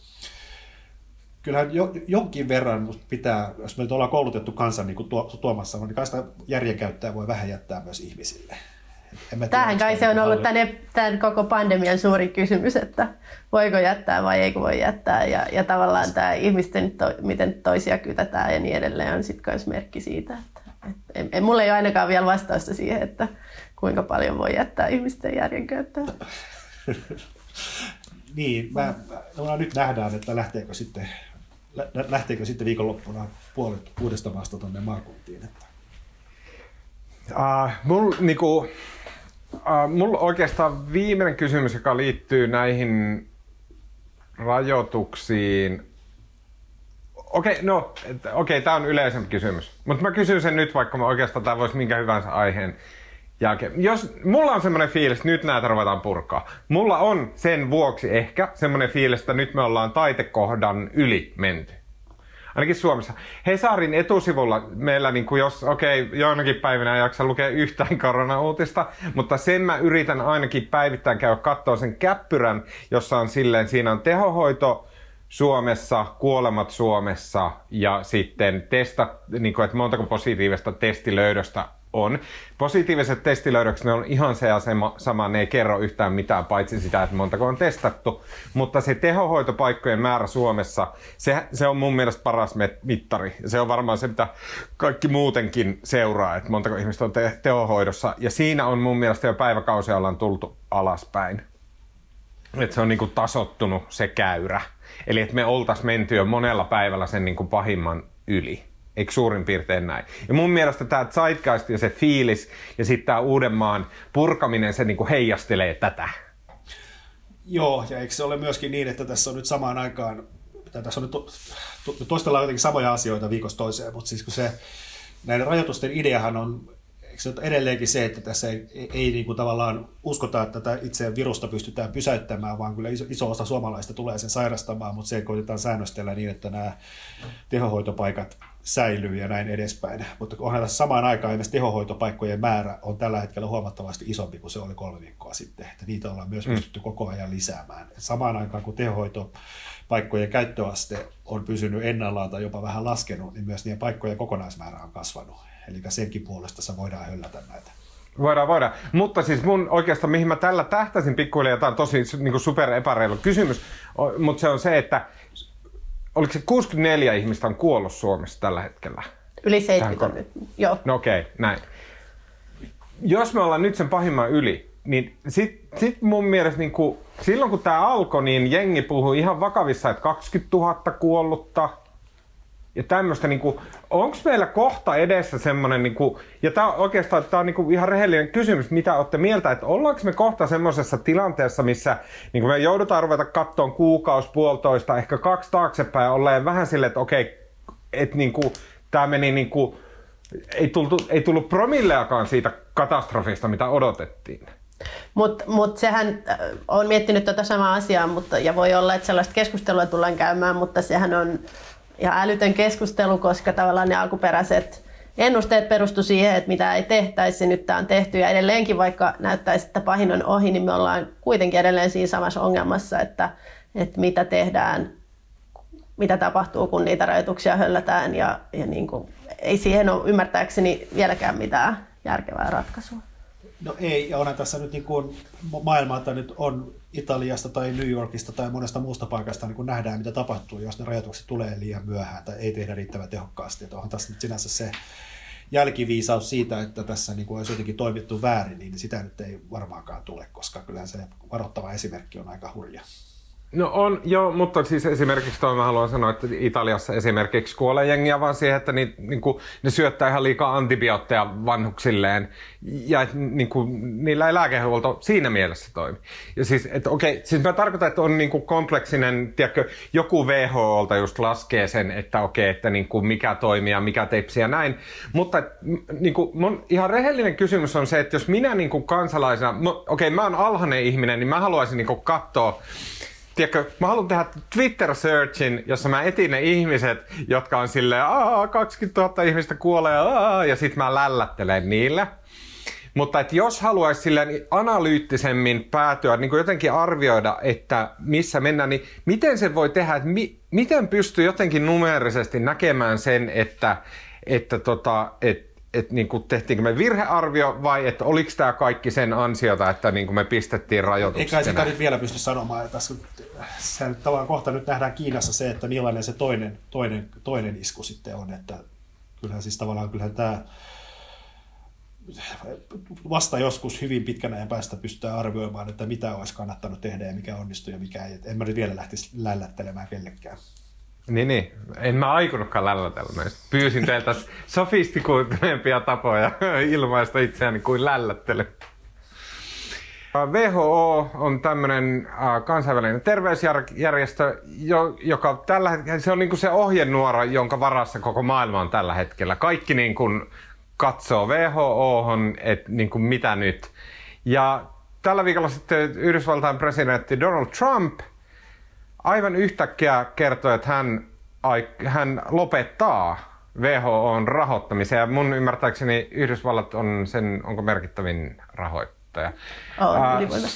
kyllähän jo, jonkin verran pitää, jos me nyt ollaan koulutettu kansan niin kuin tuo, Tuomassa, niin kai sitä järjenkäyttöä voi vähän jättää myös ihmisille. Tähän kai se on ollut tämän, tämän koko pandemian suuri kysymys, että voiko jättää vai eikö voi jättää. Ja, ja tavallaan tämä ihmisten, to, miten toisia kytätään ja niin edelleen on sitten myös merkki siitä. Että, et, en, mulla ei ole ainakaan vielä vastausta siihen, että kuinka paljon voi jättää ihmisten järjenkäyttöä. <laughs> niin, mä, mä, nyt nähdään, että lähteekö sitten, lähteekö sitten viikonloppuna puolet uudesta maasta tuonne maakuntiin. Että. Uh, mulla niinku, Uh, mulla oikeastaan viimeinen kysymys, joka liittyy näihin rajoituksiin. Okei, okay, no, okei, okay, tämä on yleisempi kysymys. Mutta mä kysyn sen nyt, vaikka mä oikeastaan tämä voisi minkä hyvänsä aiheen jälkeen. Jos, mulla on semmoinen fiilis, että nyt näitä ruvetaan purkaa. Mulla on sen vuoksi ehkä semmoinen fiilis, että nyt me ollaan taitekohdan yli menty ainakin Suomessa. Hesarin etusivulla meillä, niin kuin jos, okei, okay, joinakin päivinä ei jaksa lukea yhtään koronauutista, mutta sen mä yritän ainakin päivittäin käydä katsoa sen käppyrän, jossa on silleen, siinä on tehohoito, Suomessa, kuolemat Suomessa ja sitten testa, niin kuin, että montako positiivista testilöydöstä on. Positiiviset testilöydökset, ne on ihan se ja sama, ne ei kerro yhtään mitään, paitsi sitä, että montako on testattu. Mutta se tehohoitopaikkojen määrä Suomessa, se, se on mun mielestä paras mittari. Se on varmaan se, mitä kaikki muutenkin seuraa, että montako ihmistä on te- tehohoidossa. Ja siinä on mun mielestä jo päiväkausia ollaan tultu alaspäin. Että se on niinku tasottunut se käyrä. Eli että me oltaisiin menty jo monella päivällä sen niinku pahimman yli. Eikö suurin piirtein näin? Ja mun mielestä tämä zeitgeist ja se fiilis ja sitten tämä Uudenmaan purkaminen, se niinku heijastelee tätä. Joo, ja eikö se ole myöskin niin, että tässä on nyt samaan aikaan, tässä on nyt to, to, toistellaan jotenkin samoja asioita viikosta toiseen, mutta siis kun se, näiden rajoitusten ideahan on eikö edelleenkin se, että tässä ei, ei, ei niin kuin tavallaan uskota, että tätä itse virusta pystytään pysäyttämään, vaan kyllä iso, iso osa suomalaista tulee sen sairastamaan, mutta se koitetaan säännöstellä niin, että nämä tehohoitopaikat säilyy ja näin edespäin. Mutta onhan tässä samaan aikaan esimerkiksi tehohoitopaikkojen määrä on tällä hetkellä huomattavasti isompi kuin se oli kolme viikkoa sitten. Että niitä ollaan myös mm. pystytty koko ajan lisäämään. Et samaan aikaan kun tehohoitopaikkojen käyttöaste on pysynyt ennallaan tai jopa vähän laskenut, niin myös niiden paikkojen kokonaismäärä on kasvanut. Eli senkin puolesta se voidaan höllätä näitä. Voidaan, voidaan. Mutta siis mun oikeastaan, mihin mä tällä tähtäisin pikkuhiljaa, tämä on tosi niin super epäreilu kysymys, mutta se on se, että oliko se 64 ihmistä on kuollut Suomessa tällä hetkellä? Yli 70 nyt, joo. No okei, okay, näin. Jos me ollaan nyt sen pahimman yli, niin sit, sit mun mielestä niin kuin, silloin kun tämä alkoi, niin jengi puhui ihan vakavissa, että 20 000 kuollutta, ja tämmöistä, niin onko meillä kohta edessä semmoinen, niin kuin, ja tämä oikeastaan tää on niin kuin ihan rehellinen kysymys, mitä olette mieltä, että ollaanko me kohta semmoisessa tilanteessa, missä niin me joudutaan ruveta kattoon kuukausi, puolitoista, ehkä kaksi taaksepäin, olleen vähän silleen, että okei, että niin tämä meni niin kuin, ei, tultu, ei tullut promilleakaan siitä katastrofista, mitä odotettiin. Mutta mut sehän, äh, on miettinyt tätä samaa asiaa, mutta, ja voi olla, että sellaista keskustelua tullaan käymään, mutta sehän on ja älytön keskustelu, koska tavallaan ne alkuperäiset ennusteet perustu siihen, että mitä ei tehtäisi, nyt tämä on tehty ja edelleenkin vaikka näyttäisi, että pahin on ohi, niin me ollaan kuitenkin edelleen siinä samassa ongelmassa, että, että mitä tehdään, mitä tapahtuu, kun niitä rajoituksia höllätään ja, ja niin kuin, ei siihen ole ymmärtääkseni vieläkään mitään järkevää ratkaisua. No ei, ja onhan tässä nyt niin kuin maailmalta nyt on Italiasta tai New Yorkista tai monesta muusta paikasta niin kun nähdään, mitä tapahtuu, jos ne rajoitukset tulee liian myöhään tai ei tehdä riittävän tehokkaasti. Että onhan tässä nyt sinänsä se jälkiviisaus siitä, että tässä niin kuin olisi jotenkin toimittu väärin, niin sitä nyt ei varmaankaan tule, koska kyllä se varoittava esimerkki on aika hurja. No on, joo, mutta siis esimerkiksi toi mä haluan sanoa, että Italiassa esimerkiksi kuolee jengiä vaan siihen, että ni, niin kuin, ne syöttää ihan liikaa antibiootteja vanhuksilleen ja niin kuin, niillä ei lääkehuolto siinä mielessä toimi. Ja siis, että okei, siis mä tarkoitan, että on niin kuin kompleksinen, tiedätkö, joku WHOlta just laskee sen, että okei, että niin kuin mikä toimii ja mikä tepsi ja näin. Mutta niin kuin, mun ihan rehellinen kysymys on se, että jos minä niin kuin kansalaisena, okei, mä oon alhainen ihminen, niin mä haluaisin niin kuin katsoa, tiedätkö, mä haluan tehdä Twitter-searchin, jossa mä etin ne ihmiset, jotka on silleen, Aa, 20 000 ihmistä kuolee, Aa, ja sit mä lällättelen niille. Mutta että jos haluaisi silleen analyyttisemmin päätyä, niin kuin jotenkin arvioida, että missä mennään, niin miten se voi tehdä, että mi, miten pystyy jotenkin numerisesti näkemään sen, että, että, tota, että että niin kuin tehtiinkö me virhearvio vai että oliko tämä kaikki sen ansiota, että niin kuin me pistettiin rajoitukset? Eikä sitä nyt vielä pysty sanomaan. Että tässä, se nyt tavallaan kohta nyt nähdään Kiinassa se, että millainen se toinen, toinen, toinen isku sitten on. Että kyllähän siis tavallaan kyllähän tämä vasta joskus hyvin pitkän ajan päästä pystytään arvioimaan, että mitä olisi kannattanut tehdä ja mikä onnistui ja mikä ei. En mä nyt vielä lähtisi lällättelemään kellekään. Niin, niin. En mä aikonutkaan lällätellä näistä. Pyysin teiltä sofistikoituneempia tapoja <laughs> ilmaista itseäni kuin lällättely. WHO on tämmöinen kansainvälinen terveysjärjestö, joka tällä hetkellä, se on niin kuin se ohjenuora, jonka varassa koko maailma on tällä hetkellä. Kaikki niin kuin katsoo WHO, että niin kuin mitä nyt. Ja tällä viikolla sitten Yhdysvaltain presidentti Donald Trump – aivan yhtäkkiä kertoi, että hän, hän lopettaa WHOn rahoittamisen ja mun ymmärtääkseni Yhdysvallat on sen, onko merkittävin rahoittaja. Oh, uh,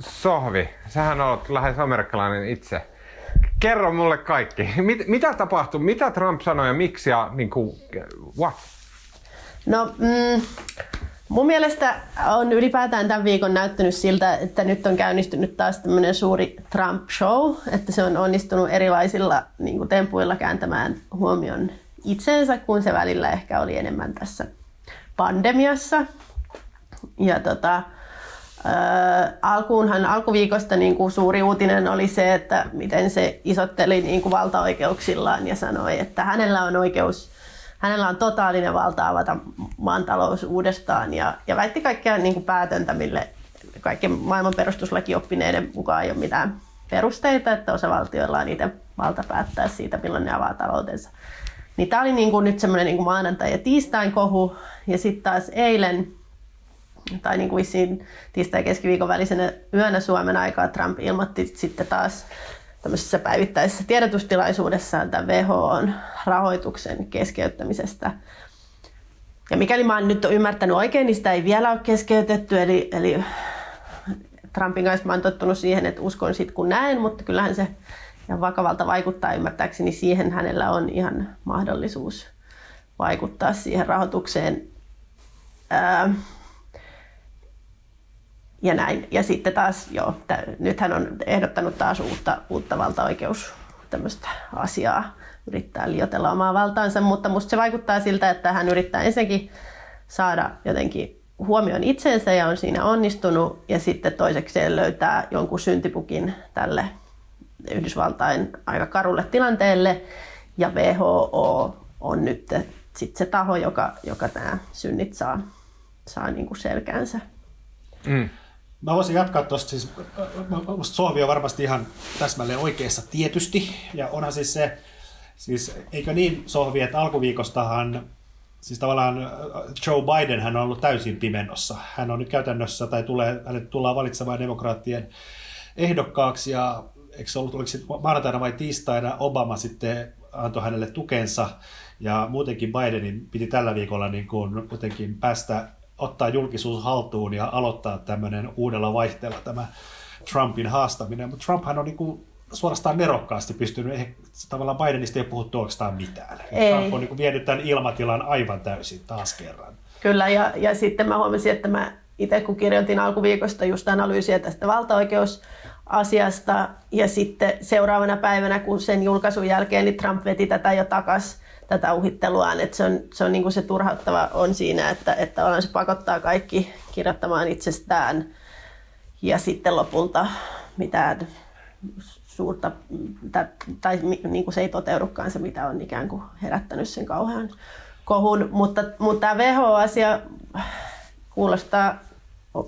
Sohvi, sähän olet lähes amerikkalainen itse. Kerro mulle kaikki. <laughs> Mit, mitä tapahtui? Mitä Trump sanoi ja miksi ja niin kuin, what? No, mm, Mun mielestä on ylipäätään tämän viikon näyttänyt siltä, että nyt on käynnistynyt taas tämmöinen suuri Trump-show, että se on onnistunut erilaisilla niin kuin tempuilla kääntämään huomion itseensä, kun se välillä ehkä oli enemmän tässä pandemiassa. Ja tota, äh, alkuunhan alkuviikosta niin kuin suuri uutinen oli se, että miten se isotteli niin kuin valtaoikeuksillaan ja sanoi, että hänellä on oikeus hänellä on totaalinen valta avata maan talous uudestaan ja, ja väitti kaikkea niin kuin päätöntä, mille kaikkien maailman perustuslakioppineiden mukaan ei ole mitään perusteita, että osavaltioilla on itse valta päättää siitä, milloin ne avaa taloutensa. Niin tämä oli niin kuin nyt semmoinen niin maanantai- ja tiistain kohu. Ja sitten taas eilen, tai niin kuin tiistai- ja keskiviikon välisenä yönä Suomen aikaa Trump ilmoitti sitten taas tämmöisessä päivittäisessä tiedotustilaisuudessaan tämän WHOn rahoituksen keskeyttämisestä. Ja mikäli mä oon nyt ymmärtänyt oikein, niin sitä ei vielä ole keskeytetty, eli, eli Trumpin kanssa mä oon tottunut siihen, että uskon sit kun näen, mutta kyllähän se ihan vakavalta vaikuttaa ymmärtääkseni siihen, hänellä on ihan mahdollisuus vaikuttaa siihen rahoitukseen. Ää, ja näin. Ja sitten taas, joo, t- nyt hän on ehdottanut taas uutta, uutta valtaoikeus tämmöistä asiaa, yrittää liotella omaa valtaansa, mutta musta se vaikuttaa siltä, että hän yrittää ensinnäkin saada jotenkin huomioon itsensä ja on siinä onnistunut, ja sitten toisekseen löytää jonkun syntipukin tälle Yhdysvaltain aika karulle tilanteelle, ja WHO on nyt sit se taho, joka, joka nämä synnit saa, saa niin kuin selkäänsä. Mm. Mä voisin jatkaa tuosta, siis Sohvi on varmasti ihan täsmälleen oikeassa tietysti, ja onhan siis se, siis eikö niin Sohvi, että alkuviikostahan Siis tavallaan Joe Biden hän on ollut täysin pimennossa. Hän on nyt käytännössä, tai tulee, hänet tullaan valitsemaan demokraattien ehdokkaaksi, ja eikö se ollut, oliko maanantaina vai tiistaina, Obama sitten antoi hänelle tukensa, ja muutenkin Bidenin piti tällä viikolla niin kuin jotenkin päästä ottaa julkisuus haltuun ja aloittaa tämmöinen uudella vaihteella tämä Trumpin haastaminen. Mutta Trumphan on niin kuin suorastaan nerokkaasti pystynyt, eihän tavallaan Bidenista ei puhuttu oikeastaan mitään. Ei. Trump on niin vienyt tämän ilmatilan aivan täysin taas kerran. Kyllä, ja, ja sitten mä huomasin, että mä itse kun kirjoitin alkuviikosta just analyysiä tästä valtaoikeusasiasta, ja sitten seuraavana päivänä, kun sen julkaisun jälkeen, niin Trump veti tätä jo takaisin tätä uhitteluaan. Että se on, se, on niin kuin se turhauttava on siinä, että, että se pakottaa kaikki kirjoittamaan itsestään ja sitten lopulta mitään suurta, tai, tai niin kuin se ei toteudukaan se, mitä on ikään kuin herättänyt sen kauhean kohun. Mutta, mutta tämä WHO-asia kuulostaa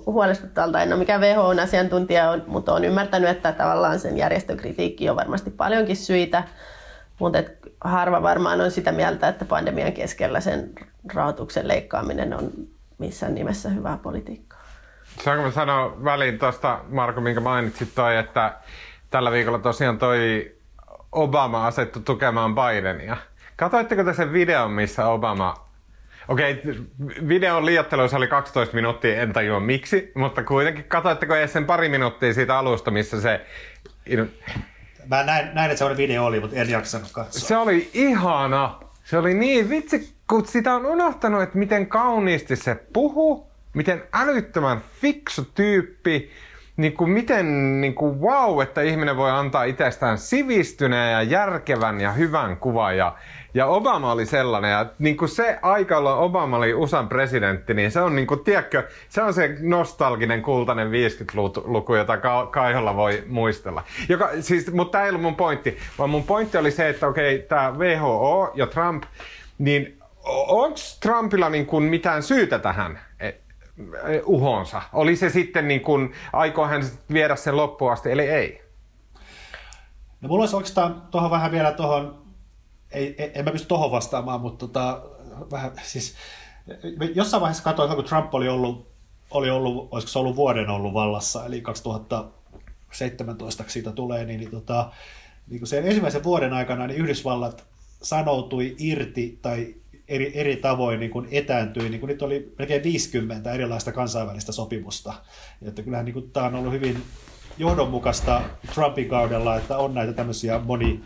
huolestuttavalta. En ole mikään WHOn asiantuntija, mutta olen ymmärtänyt, että tavallaan sen järjestön kritiikki on varmasti paljonkin syitä. Mutta harva varmaan on sitä mieltä, että pandemian keskellä sen rahoituksen leikkaaminen on missään nimessä hyvää politiikkaa. Saanko mä sanoa väliin tuosta, Marko, minkä mainitsit toi, että tällä viikolla tosiaan toi Obama asettu tukemaan Bidenia. Katoitteko te sen videon, missä Obama Okei, okay, videon liiotteluissa oli 12 minuuttia, en tajua miksi, mutta kuitenkin katoitteko edes sen pari minuuttia siitä alusta, missä se... Mä näin, näin että se video oli, mutta en jaksanut katsoa. Se oli ihana. Se oli niin vitsi, kun sitä on unohtanut, että miten kauniisti se puhuu, miten älyttömän fiksu tyyppi, niin kuin miten niin kuin wow, että ihminen voi antaa itsestään sivistyneen ja järkevän ja hyvän kuvan. Ja, ja Obama oli sellainen, ja niin kuin se aika, jolloin Obama oli USAn presidentti, niin se on, niin kuin, tiedätkö, se on se nostalginen kultainen 50-luku, jota Kaiholla voi muistella. Joka, siis, mutta tämä ei ollut mun pointti, vaan mun pointti oli se, että okei, okay, tämä WHO ja Trump, niin onko Trumpilla niin kuin mitään syytä tähän? Uhonsa. Oli se sitten niin kuin, aikoo hän viedä sen loppuun asti, eli ei? No mulla olisi oikeastaan tuohon vähän vielä tuohon, ei, en, en mä pysty tuohon vastaamaan, mutta tota, vähän siis, jossain vaiheessa katsoin, kun Trump oli ollut, oli ollut, olisiko se ollut vuoden ollut vallassa, eli 2017 siitä tulee, niin, niin, tota, niin sen ensimmäisen vuoden aikana niin Yhdysvallat sanoutui irti tai eri, eri tavoin niin kuin etääntyi. Niin kuin nyt oli melkein 50 erilaista kansainvälistä sopimusta. Että kyllähän niin kuin, tämä on ollut hyvin johdonmukaista Trumpin kaudella, että on näitä tämmöisiä moni,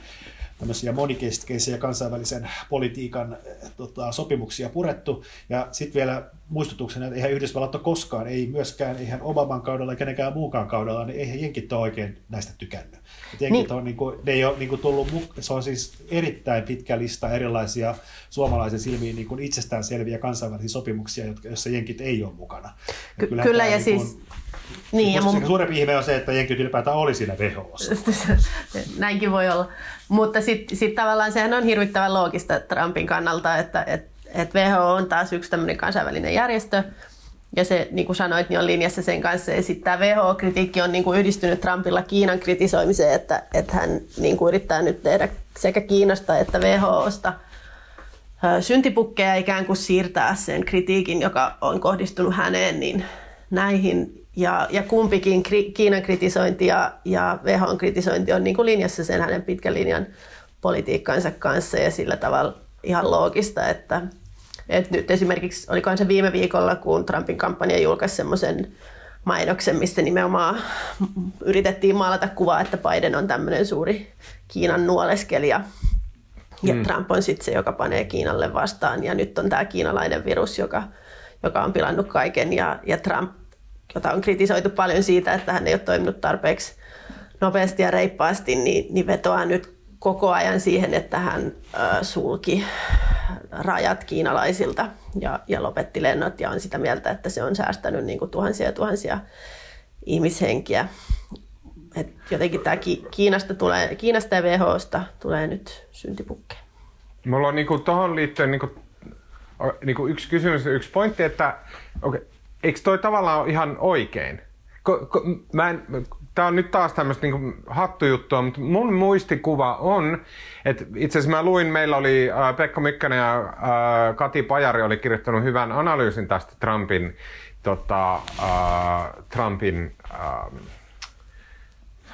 tämmöisiä monikeskeisiä kansainvälisen politiikan eh, tota, sopimuksia purettu. Ja sitten vielä muistutuksena, että eihän Yhdysvallat ole koskaan, ei myöskään, eihän Obaman kaudella kenenkään muukaan kaudella, niin eihän jenkit ole oikein näistä tykännyt. jenkit niin. on, niin kuin, ne ei ole niin kuin tullut, se on siis erittäin pitkä lista erilaisia suomalaisen silmiin niin kuin itsestäänselviä kansainvälisiä sopimuksia, joissa jenkit ei ole mukana. Ja Ky- kyllä, ja niin kuin, siis niin, ja mun... Suurempi ihme on se, että jenkit ylipäätään oli siinä WHOssa. <laughs> Näinkin voi olla. Mutta sitten sit tavallaan sehän on hirvittävän loogista Trumpin kannalta, että et, et WHO on taas yksi tämmöinen kansainvälinen järjestö, ja se, niin kuin sanoit, niin on linjassa sen kanssa. Ja sitten tämä WHO-kritiikki on niin kuin yhdistynyt Trumpilla Kiinan kritisoimiseen, että, että hän niin kuin yrittää nyt tehdä sekä Kiinasta että WHOsta syntipukkeja ikään kuin siirtää sen kritiikin, joka on kohdistunut häneen, niin näihin ja, ja kumpikin Kiinan kritisointi ja, ja WHOn kritisointi on niin kuin linjassa sen hänen pitkän linjan politiikkansa kanssa ja sillä tavalla ihan loogista, että, että nyt esimerkiksi, olikohan se viime viikolla, kun Trumpin kampanja julkaisi semmoisen mainoksen, mistä nimenomaan yritettiin maalata kuvaa, että Biden on tämmöinen suuri Kiinan nuoleskelija. Ja mm. Trump on sitten se, joka panee Kiinalle vastaan. Ja nyt on tämä kiinalainen virus, joka, joka on pilannut kaiken. Ja, ja Trump jota on kritisoitu paljon siitä, että hän ei ole toiminut tarpeeksi nopeasti ja reippaasti, niin, niin vetoaa nyt koko ajan siihen, että hän äh, sulki rajat kiinalaisilta ja, ja lopetti lennot ja on sitä mieltä, että se on säästänyt niin kuin tuhansia ja tuhansia ihmishenkiä. Et jotenkin tämä Kiinasta, tulee, Kiinasta ja WHOsta tulee nyt syntipukkeja. Mulla on niinku tuohon liittyen niinku, niinku yksi kysymys, yksi pointti, että okay, eikö toi tavallaan ole ihan oikein? Ko, ko, mä en, Tämä on nyt taas tämmöistä niin hattujuttua, mutta mun muistikuva on, että itse asiassa mä luin, meillä oli äh, Pekka Mykkänen ja äh, Kati Pajari oli kirjoittanut hyvän analyysin tästä Trumpin, tota, äh, Trumpin äh,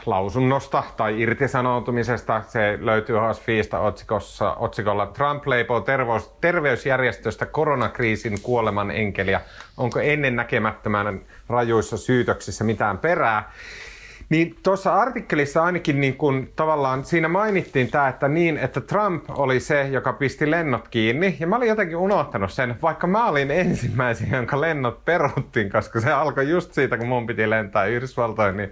lausunnosta tai irtisanoutumisesta. Se löytyy HSFistä otsikossa, otsikolla Trump leipoo terveys, terveysjärjestöstä koronakriisin kuoleman enkeliä. Onko ennen näkemättömän rajuissa syytöksissä mitään perää? Niin tuossa artikkelissa ainakin niin kun, tavallaan siinä mainittiin tämä, että niin, että Trump oli se, joka pisti lennot kiinni. Ja mä olin jotenkin unohtanut sen, vaikka mä olin ensimmäisen, jonka lennot peruttiin, koska se alkoi just siitä, kun mun piti lentää Yhdysvaltoihin, niin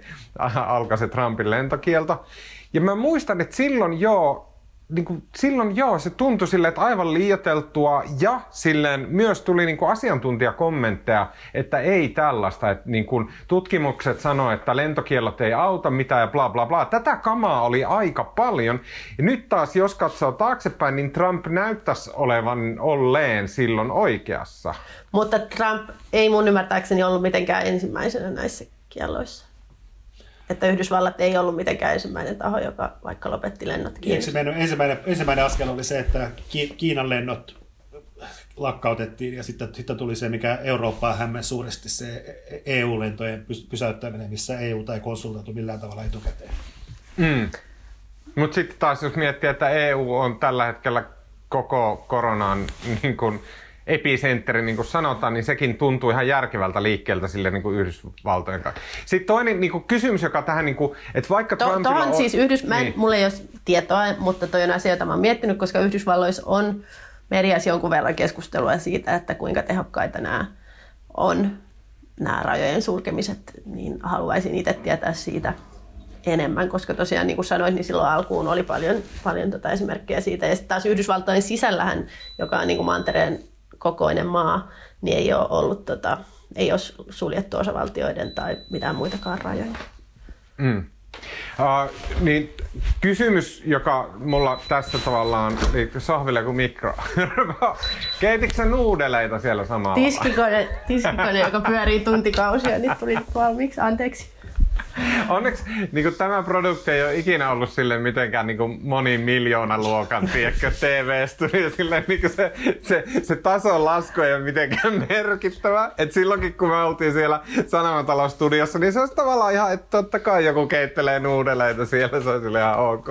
alkoi se Trumpin lentokielto. Ja mä muistan, että silloin joo, niin kuin, silloin joo, se tuntui silleen, että aivan liioteltua ja silleen myös tuli niin kuin asiantuntijakommentteja, että ei tällaista, että niin kuin, tutkimukset sanoo, että lentokiellot ei auta mitään ja bla bla bla. Tätä kamaa oli aika paljon. Ja nyt taas, jos katsoo taaksepäin, niin Trump näyttäisi olevan olleen silloin oikeassa. Mutta Trump ei mun ymmärtääkseni ollut mitenkään ensimmäisenä näissä kielloissa että Yhdysvallat ei ollut mitenkään ensimmäinen taho, joka vaikka lopetti lennot kiinni. Ensimmäinen, ensimmäinen, ensimmäinen askel oli se, että Kiinan lennot lakkautettiin ja sitten, sitten tuli se, mikä Eurooppaa hämmen suuresti, se EU-lentojen pysäyttäminen, missä EU tai konsultoitu millään tavalla etukäteen. Mm. Mutta sitten taas jos miettii, että EU on tällä hetkellä koko koronan niin kun, epicentteri, niin kuin sanotaan, niin sekin tuntuu ihan järkevältä liikkeeltä sille niin kuin Yhdysvaltojen kanssa. Sitten toinen niin kuin kysymys, joka tähän, niin kuin, että vaikka to, Trumpilla on... siis Yhdys... Mä en, niin. mulla ei ole tietoa, mutta toi on asia, jota mä oon miettinyt, koska Yhdysvalloissa on mediassa jonkun verran keskustelua siitä, että kuinka tehokkaita nämä on, nämä rajojen sulkemiset, niin haluaisin itse tietää siitä enemmän, koska tosiaan niin kuin sanoit, niin silloin alkuun oli paljon, paljon tota esimerkkejä siitä. Ja sitten taas Yhdysvaltojen sisällähän, joka on niin kuin mantereen kokoinen maa, niin ei ole ollut tota, ei ole suljettu osavaltioiden tai mitään muitakaan rajoja. Mm. Uh, niin kysymys, joka mulla tässä tavallaan liittyy sohville kuin mikro. <laughs> Keititkö nuudeleita siellä samalla? Tiskikone, tiskikone joka pyörii tuntikausia, niin tuli valmiiksi. Anteeksi. Onneksi niin kuin tämä produkti ei ole ikinä ollut sille mitenkään niin kuin monin miljoonan luokan tiedätkö, TV-studio. Sille, niin kuin se, se, se tason lasku ei ole mitenkään merkittävä. Et silloinkin kun me oltiin siellä Sanomatalostudiossa, niin se olisi tavallaan ihan, että totta kai joku keittelee nuudeleita siellä, se olisi ihan ok.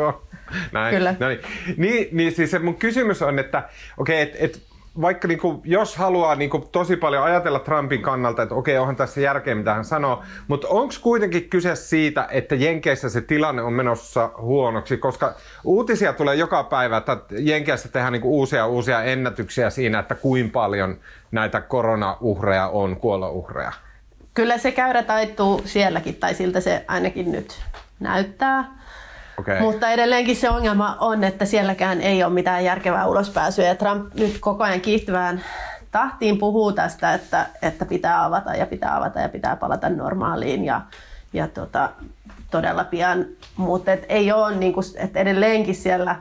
Näin. Kyllä. No niin. Niin, niin siis se mun kysymys on, että okei, okay, että et, vaikka niin kuin, jos haluaa niin kuin, tosi paljon ajatella Trumpin kannalta, että okei, onhan tässä järkeä, mitä hän sanoo, mutta onko kuitenkin kyse siitä, että Jenkeissä se tilanne on menossa huonoksi, koska uutisia tulee joka päivä, että Jenkeissä tehdään niin kuin, uusia uusia ennätyksiä siinä, että kuinka paljon näitä koronauhreja on, kuolouhreja. Kyllä se käyrä taittuu sielläkin, tai siltä se ainakin nyt näyttää. Okay. Mutta edelleenkin se ongelma on, että sielläkään ei ole mitään järkevää ulospääsyä. Ja Trump nyt koko ajan kiihtyvään tahtiin puhuu tästä, että, että pitää avata ja pitää avata ja pitää palata normaaliin ja, ja tota, todella pian. Mutta ei ole, niin kuin, että edelleenkin siellä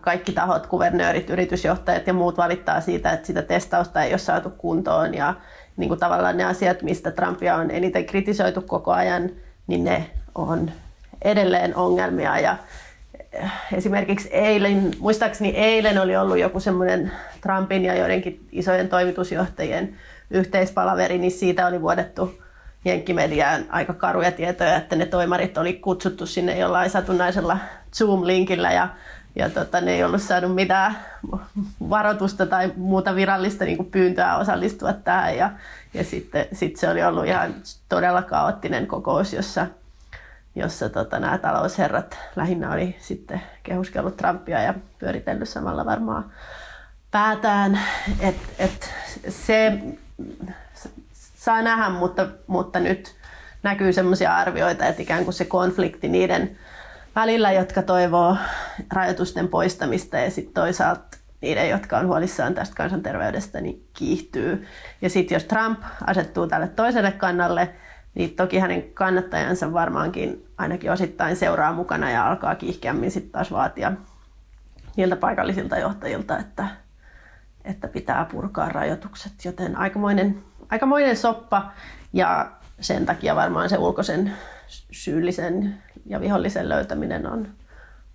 kaikki tahot, kuvernöörit, yritysjohtajat ja muut valittaa siitä, että sitä testausta ei ole saatu kuntoon ja niin kuin tavallaan ne asiat, mistä Trumpia on eniten kritisoitu koko ajan, niin ne on edelleen ongelmia. Ja eh, esimerkiksi eilen, muistaakseni eilen oli ollut joku semmoinen Trumpin ja joidenkin isojen toimitusjohtajien yhteispalaveri, niin siitä oli vuodettu jenkkimediaan aika karuja tietoja, että ne toimarit oli kutsuttu sinne jollain satunnaisella Zoom-linkillä ja, ja tota, ne ei ollut saanut mitään varoitusta tai muuta virallista niin kuin pyyntöä osallistua tähän. Ja, ja sitten sit se oli ollut ihan todella kaoottinen kokous, jossa jossa tota, nämä talousherrat lähinnä oli sitten kehuskellut Trumpia ja pyöritellyt samalla varmaan päätään. Et, et se saa nähdä, mutta, mutta nyt näkyy sellaisia arvioita, että ikään kuin se konflikti niiden välillä, jotka toivoo rajoitusten poistamista ja sitten toisaalta niiden, jotka on huolissaan tästä kansanterveydestä, niin kiihtyy. Ja sitten jos Trump asettuu tälle toiselle kannalle, niin toki hänen kannattajansa varmaankin ainakin osittain seuraa mukana ja alkaa kiihkeämmin sitten taas vaatia niiltä paikallisilta johtajilta, että, että pitää purkaa rajoitukset. Joten aikamoinen, aikamoinen soppa ja sen takia varmaan se ulkoisen syyllisen ja vihollisen löytäminen on,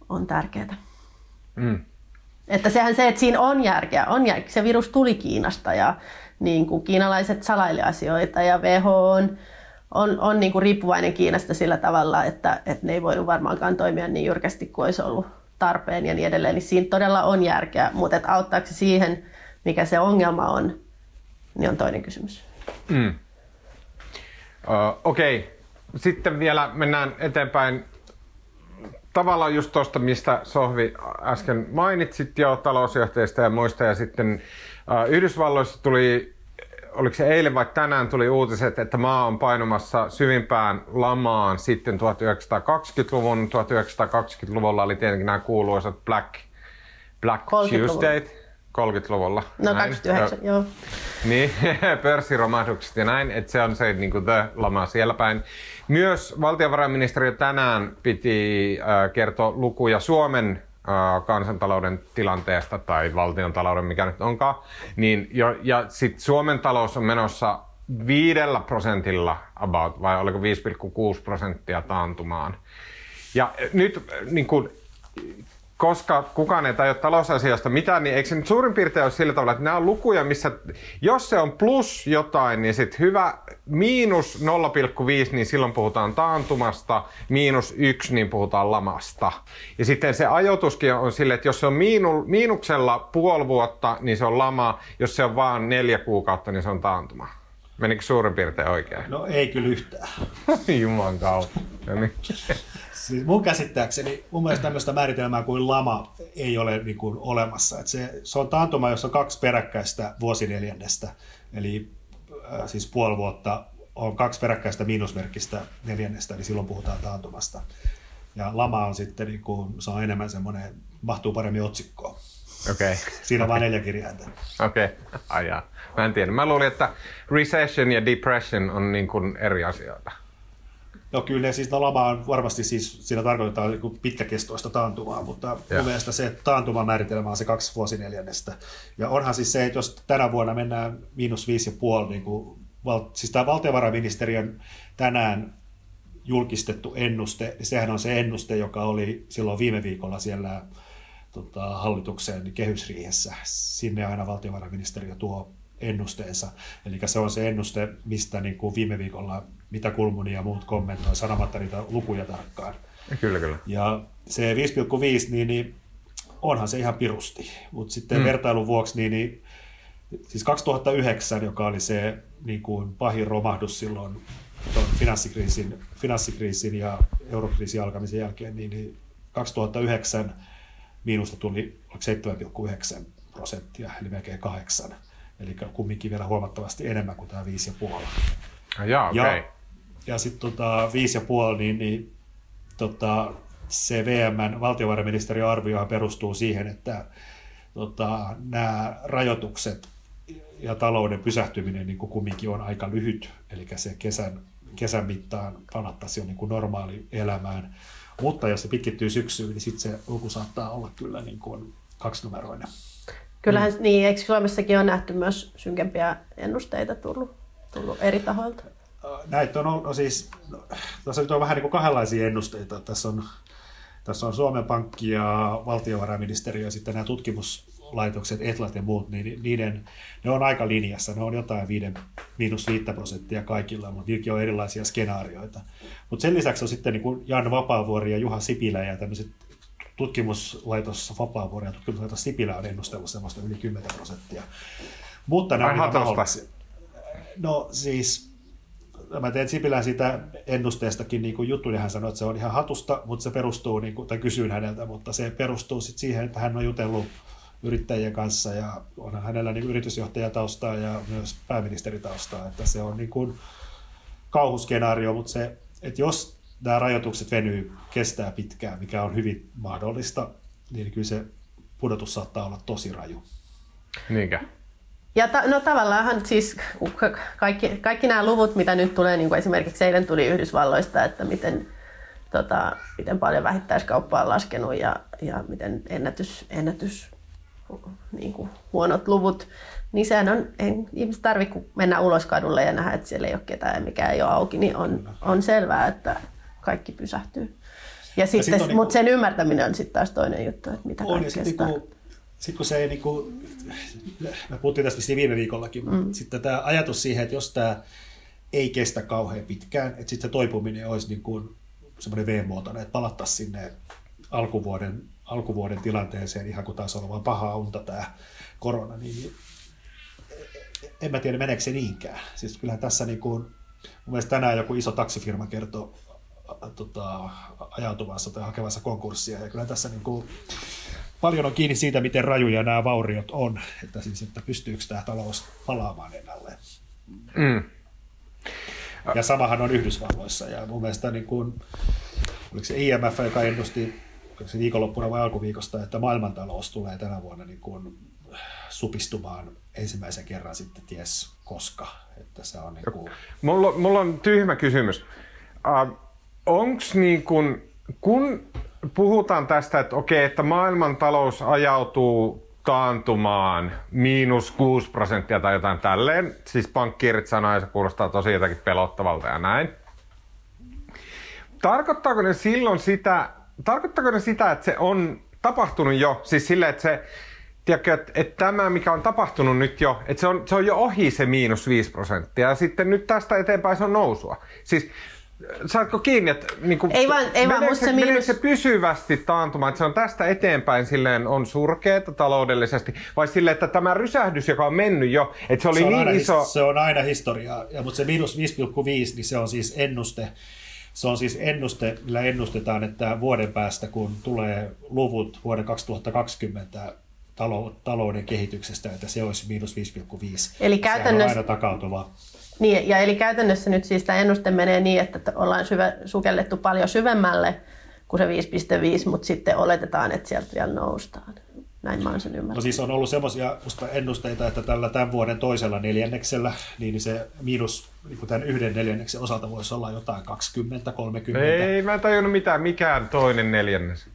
on tärkeää. Mm. Että sehän se, että siinä on järkeä, on järkeä. Se virus tuli Kiinasta ja niin kuin kiinalaiset salaili asioita ja WHO on on, on niin kuin riippuvainen Kiinasta sillä tavalla, että, että ne ei voinut varmaankaan toimia niin jyrkästi kuin olisi ollut tarpeen ja niin edelleen. Niin siinä todella on järkeä, mutta että auttaako se siihen, mikä se ongelma on, niin on toinen kysymys. Mm. Uh, Okei, okay. sitten vielä mennään eteenpäin. Tavallaan just tuosta, mistä Sohvi äsken mainitsit jo talousjohtajista ja muista, ja sitten Yhdysvalloissa tuli oliko se eilen vai tänään tuli uutiset, että maa on painumassa syvimpään lamaan sitten 1920-luvun. 1920-luvulla oli tietenkin nämä kuuluisat Black, Black Tuesdayt. 30-luvulla. No näin. 29, joo. Niin, <laughs> pörssiromahdukset ja näin, että se on se niin kuin the lama siellä päin. Myös valtiovarainministeriö tänään piti äh, kertoa lukuja Suomen kansantalouden tilanteesta tai valtion talouden, mikä nyt onkaan. Niin jo, ja sitten Suomen talous on menossa viidellä prosentilla about, vai oliko 5,6 prosenttia taantumaan. Ja nyt niin kuin, koska kukaan ei tajua talousasioista mitään, niin eikö se nyt suurin piirtein ole sillä tavalla, että nämä on lukuja, missä jos se on plus jotain, niin sitten hyvä miinus 0,5, niin silloin puhutaan taantumasta, miinus 1, niin puhutaan lamasta. Ja sitten se ajoituskin on sille, että jos se on miinu, miinuksella puoli vuotta, niin se on lama, jos se on vaan neljä kuukautta, niin se on taantuma. Menikö suurin piirtein oikein? No ei kyllä yhtään. <laughs> Juman kautta. <laughs> Siis mun käsittääkseni, mun mielestä tämmöistä määritelmää kuin lama ei ole niin kuin olemassa. Et se, se on taantuma, jossa on kaksi peräkkäistä vuosineljännestä, eli äh, siis puoli vuotta on kaksi peräkkäistä miinusmerkkistä neljännestä, niin silloin puhutaan taantumasta. Ja lama on sitten, niin kuin, se on enemmän semmoinen, mahtuu paremmin otsikkoon. Okei. Okay. Siinä on vain neljä kirjainta. Okei, okay. ajaa. Mä en tiedä. Mä luulin, että recession ja depression on niin kuin eri asioita. No kyllä, siis no, lama on varmasti siis, siinä tarkoitetaan niin pitkäkestoista taantumaa, mutta ja. mun mielestä se taantuman määritelmä on se kaksi vuosineljännestä. Ja onhan siis se, että jos tänä vuonna mennään miinus viisi ja puoli, niin kuin, val, siis tämä valtiovarainministeriön tänään julkistettu ennuste, niin sehän on se ennuste, joka oli silloin viime viikolla siellä tota, hallituksen kehysriihessä. Sinne aina valtiovarainministeriö tuo ennusteensa. Eli se on se ennuste, mistä niin kuin viime viikolla mitä Kulmuni ja muut kommentoi, sanomatta niitä lukuja tarkkaan. Kyllä, kyllä. Ja se 5,5, niin, niin onhan se ihan pirusti. Mutta sitten mm. vertailun vuoksi, niin, niin siis 2009, joka oli se niin kuin pahin romahdus silloin ton finanssikriisin, finanssikriisin ja eurokriisin alkamisen jälkeen, niin, niin 2009 miinusta tuli 7,9 prosenttia, eli melkein kahdeksan. Eli kumminkin vielä huomattavasti enemmän kuin tämä 5,5. Ja, okay. ja sitten tota, 5,5, niin, niin tota, se VMn valtiovarainministeriön arvio perustuu siihen, että tota, nämä rajoitukset ja talouden pysähtyminen niin kumminkin on aika lyhyt, eli se kesän, kesän mittaan palattaisi jo niin kuin normaali elämään. Mutta jos se pitkittyy syksyyn, niin sitten se luku saattaa olla kyllä niin kuin kaksinumeroinen. Kyllähän mm. niin, eikö Suomessakin on nähty myös synkempiä ennusteita tullut, tullut eri tahoilta? Näitä on, no siis, no, tässä nyt on vähän niin kuin kahdenlaisia ennusteita. Tässä on, tässä on Suomen Pankki ja valtiovarainministeriö ja sitten nämä tutkimuslaitokset, Etlat ja muut, niin niiden, ne on aika linjassa. Ne on jotain 5, miinus 5 prosenttia kaikilla, mutta niilläkin on erilaisia skenaarioita. Mutta sen lisäksi on sitten niin kuin Jan Vapaavuori ja Juha Sipilä ja tämmöiset tutkimuslaitos Vapaavuori ja tutkimuslaitos Sipilä on ennustellut semmoista yli 10 prosenttia. Mutta ne on mahdollisia. No siis, mä teen Sipilän sitä ennusteestakin niin kuin juttu, ja hän sanoi, että se on ihan hatusta, mutta se perustuu, niin kuin, tai kysyin häneltä, mutta se perustuu sit siihen, että hän on jutellut yrittäjien kanssa ja on hänellä niin yritysjohtajataustaa ja myös pääministeritaustaa, että se on niin kuin kauhuskenaario, mutta se, että jos nämä rajoitukset venyy, kestää pitkään, mikä on hyvin mahdollista, niin kyllä se pudotus saattaa olla tosi raju. Niinkä? Ja ta- no tavallaan siis kaikki, kaikki nämä luvut, mitä nyt tulee, niin kuin esimerkiksi eilen tuli Yhdysvalloista, että miten, tota, miten paljon vähittäiskauppa on laskenut ja, ja miten ennätys, ennätys niin kuin huonot luvut, niin sehän on, ei ihmiset tarvitse mennä ulos kadulle ja nähdä, että siellä ei ole ketään ja mikä ei ole auki, niin on, on selvää, että kaikki pysähtyy. Ja sitten, ja sit niin mutta sen ymmärtäminen on sitten taas toinen juttu, että mitä on, sitten niinku, sit kun se ei, niinku, me puhuttiin tästä viime viikollakin, mm. mutta sitten tämä ajatus siihen, että jos tämä ei kestä kauhean pitkään, että sitten se toipuminen olisi niin kuin semmoinen V-muotoinen, että palattaisiin sinne alkuvuoden, alkuvuoden tilanteeseen ihan kuin taas on vaan paha unta tämä korona, niin en mä tiedä meneekö se niinkään. Siis kyllähän tässä niin kuin, mun mielestä tänään joku iso taksifirma kertoi tota, ajautuvassa tai hakevassa konkurssia. Ja kyllä tässä niin kuin, paljon on kiinni siitä, miten rajuja nämä vauriot on, että, siis, että pystyykö tämä talous palaamaan ennalleen. Mm. Ja samahan on Yhdysvalloissa. Ja mun mielestä niin kuin, oliko se IMF, joka ennusti se viikonloppuna vai alkuviikosta, että maailmantalous tulee tänä vuonna niin kuin supistumaan ensimmäisen kerran sitten ties koska. Että se on niin kuin... mulla, mulla on tyhmä kysymys. Uh, onks niin kun, kun puhutaan tästä, että okei, että maailmantalous ajautuu taantumaan miinus 6 prosenttia tai jotain tälleen. Siis pankkiirit sanoo, ja se kuulostaa tosi jotakin pelottavalta ja näin. Tarkoittaako ne silloin sitä, tarkoittaako ne sitä, että se on tapahtunut jo? Siis sille, että se, tiedätkö, että, että tämä, mikä on tapahtunut nyt jo, että se on, se on jo ohi se miinus 5 prosenttia ja sitten nyt tästä eteenpäin se on nousua. Siis saatko kiinni, että niin kuin, ei vaan, ei vaan se, miinus... se pysyvästi taantumaan, että se on tästä eteenpäin silleen on surkeeta taloudellisesti, vai silleen, että tämä rysähdys, joka on mennyt jo, että se oli se niin iso... Se on aina historiaa, ja, mutta se miinus 5,5, niin se on siis ennuste, se on siis ennuste, millä ennustetaan, että vuoden päästä, kun tulee luvut vuoden 2020 talouden kehityksestä, että se olisi miinus 5,5. Eli käytännössä... Se on aina takautuva. Niin, ja eli käytännössä nyt siis tämä ennuste menee niin, että ollaan syve, sukellettu paljon syvemmälle kuin se 5,5, mutta sitten oletetaan, että sieltä vielä noustaan. Näin mä oon sen ymmärtänyt. No siis on ollut semmoisia ennusteita, että tällä tämän vuoden toisella neljänneksellä, niin se miinus niin tämän yhden neljänneksen osalta voisi olla jotain 20-30. Ei, mä en tajunnut mitään, mikään toinen neljännes.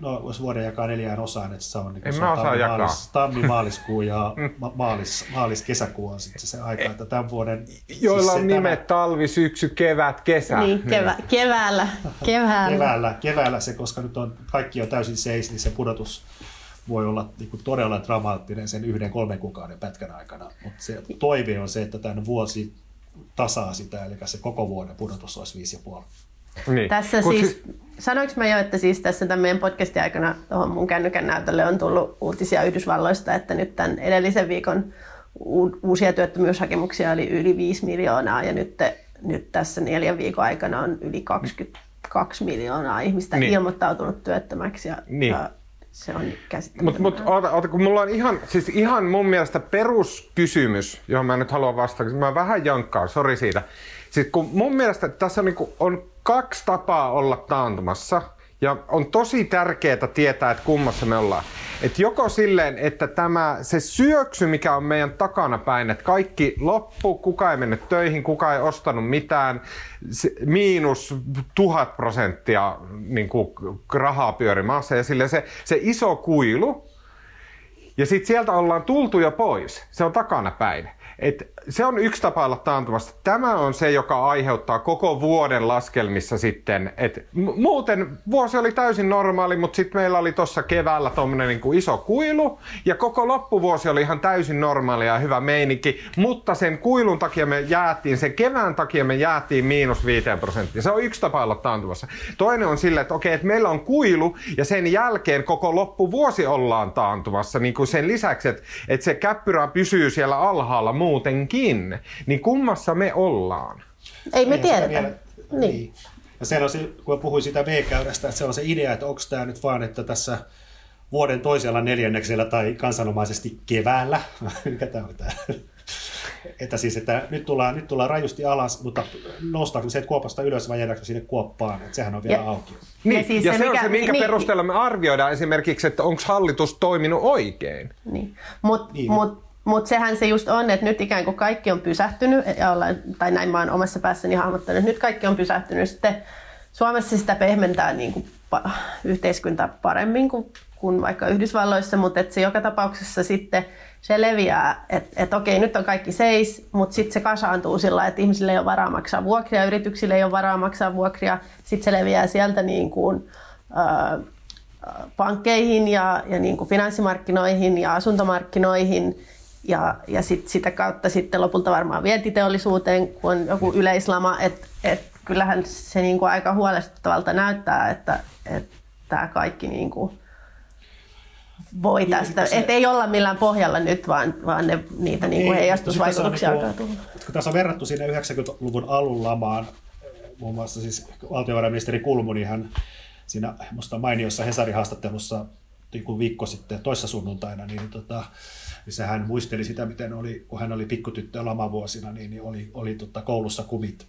No, jos vuoden jakaa neljään osaan, että se on, niin en se on tammi, jakaa. maalis, tammi, maaliskuu ja ma- maalis, maalis, kesäkuu on sitten se aika, että tämän vuoden... Joilla siis on nimet tämä... talvi, syksy, kevät, kesä. Niin, kevä, niin. keväällä, keväällä. keväällä. Keväällä se, koska nyt on, kaikki on täysin seis, niin se pudotus voi olla niin kuin todella dramaattinen sen yhden kolmen kuukauden pätkän aikana, mutta se toive on se, että tämän vuosi tasaa sitä, eli se koko vuoden pudotus olisi viisi ja puoli. Niin. Tässä Kun siis, si- sanoinko mä jo, että siis tässä tämän meidän podcastin aikana tuohon mun kännykän näytölle on tullut uutisia Yhdysvalloista, että nyt tämän edellisen viikon u- uusia työttömyyshakemuksia oli yli 5 miljoonaa ja nyt, nyt tässä neljän viikon aikana on yli 22 miljoonaa ihmistä niin. ilmoittautunut työttömäksi ja, niin. ja se on käsittämätöntä. Mutta mut, oota, oota, kun mulla on ihan, siis ihan mun mielestä peruskysymys, johon mä nyt haluan vastata, mä vähän jankkaan, sori siitä. Siis kun mun mielestä tässä on, niin on kaksi tapaa olla taantumassa. Ja on tosi tärkeää tietää, että kummassa me ollaan. Et joko silleen, että tämä, se syöksy, mikä on meidän takana päin, että kaikki loppu, kuka ei mennyt töihin, kuka ei ostanut mitään, miinus tuhat prosenttia niin kuin rahaa pyörimässä ja se, se iso kuilu, ja sitten sieltä ollaan tultu jo pois. Se on takana päin. Et se on yksi tapa olla taantumassa. Tämä on se, joka aiheuttaa koko vuoden laskelmissa sitten. Et muuten vuosi oli täysin normaali, mutta sitten meillä oli tuossa keväällä tuommoinen niinku iso kuilu. Ja koko loppuvuosi oli ihan täysin normaali ja hyvä meininki. Mutta sen kuilun takia me jäätiin, sen kevään takia me jäätiin miinus 5 prosenttia. Se on yksi tapa olla taantumassa. Toinen on sille, että okei, että meillä on kuilu ja sen jälkeen koko loppuvuosi ollaan taantumassa. Niin kuin sen lisäksi, että, että se käppyrä pysyy siellä alhaalla muutenkin, niin kummassa me ollaan? Ei me tiedetä. Vielä, niin. niin. Ja se on se, kun puhuin sitä V-käyrästä, että se on se idea, että onko tämä nyt vaan, että tässä vuoden toisella neljänneksellä tai kansanomaisesti keväällä, <laughs> mikä tämä on tämä, että siis, että nyt tullaan, nyt tullaan rajusti alas, mutta noustaako se että kuopasta ylös vai jäädäänkö sinne kuoppaan, että sehän on vielä ja, auki. Niin, ja, siis ja se, se mikä, on se, minkä niin, perusteella me arvioidaan esimerkiksi, että onko hallitus toiminut oikein. Niin, mutta niin. mut, mutta sehän se just on, että nyt ikään kuin kaikki on pysähtynyt, ja ollaan, tai näin mä oon omassa päässäni hahmottanut, että nyt kaikki on pysähtynyt. Sitten Suomessa sitä pehmentää niin kuin yhteiskunta paremmin kuin, kuin vaikka Yhdysvalloissa, mutta että se joka tapauksessa sitten se leviää, että, että okei, nyt on kaikki seis, mutta sitten se kasaantuu sillä että ihmisille ei ole varaa maksaa vuokria, yrityksille ei ole varaa maksaa vuokria, sitten se leviää sieltä niin kuin, äh, pankkeihin ja, ja niin kuin finanssimarkkinoihin ja asuntomarkkinoihin, ja, ja sit sitä kautta sitten lopulta varmaan vientiteollisuuteen, kun on joku yleislama, että et kyllähän se niinku aika huolestuttavalta näyttää, että että tämä kaikki niinku voi niin, tästä, se... että ei olla millään pohjalla nyt, vaan, vaan ne, niitä no, niinku heijastusvaikutuksia niinku, alkaa tulla. Kun tässä on verrattu sinne 90-luvun alun lamaan, muun muassa siis valtiovarainministeri Kulmuni, hän siinä musta mainiossa Hesarin haastattelussa niin kuin viikko sitten toissa sunnuntaina, niin tota, missä hän muisteli sitä, miten oli, kun hän oli pikkutyttö lamavuosina, niin, niin oli, oli tota koulussa kumit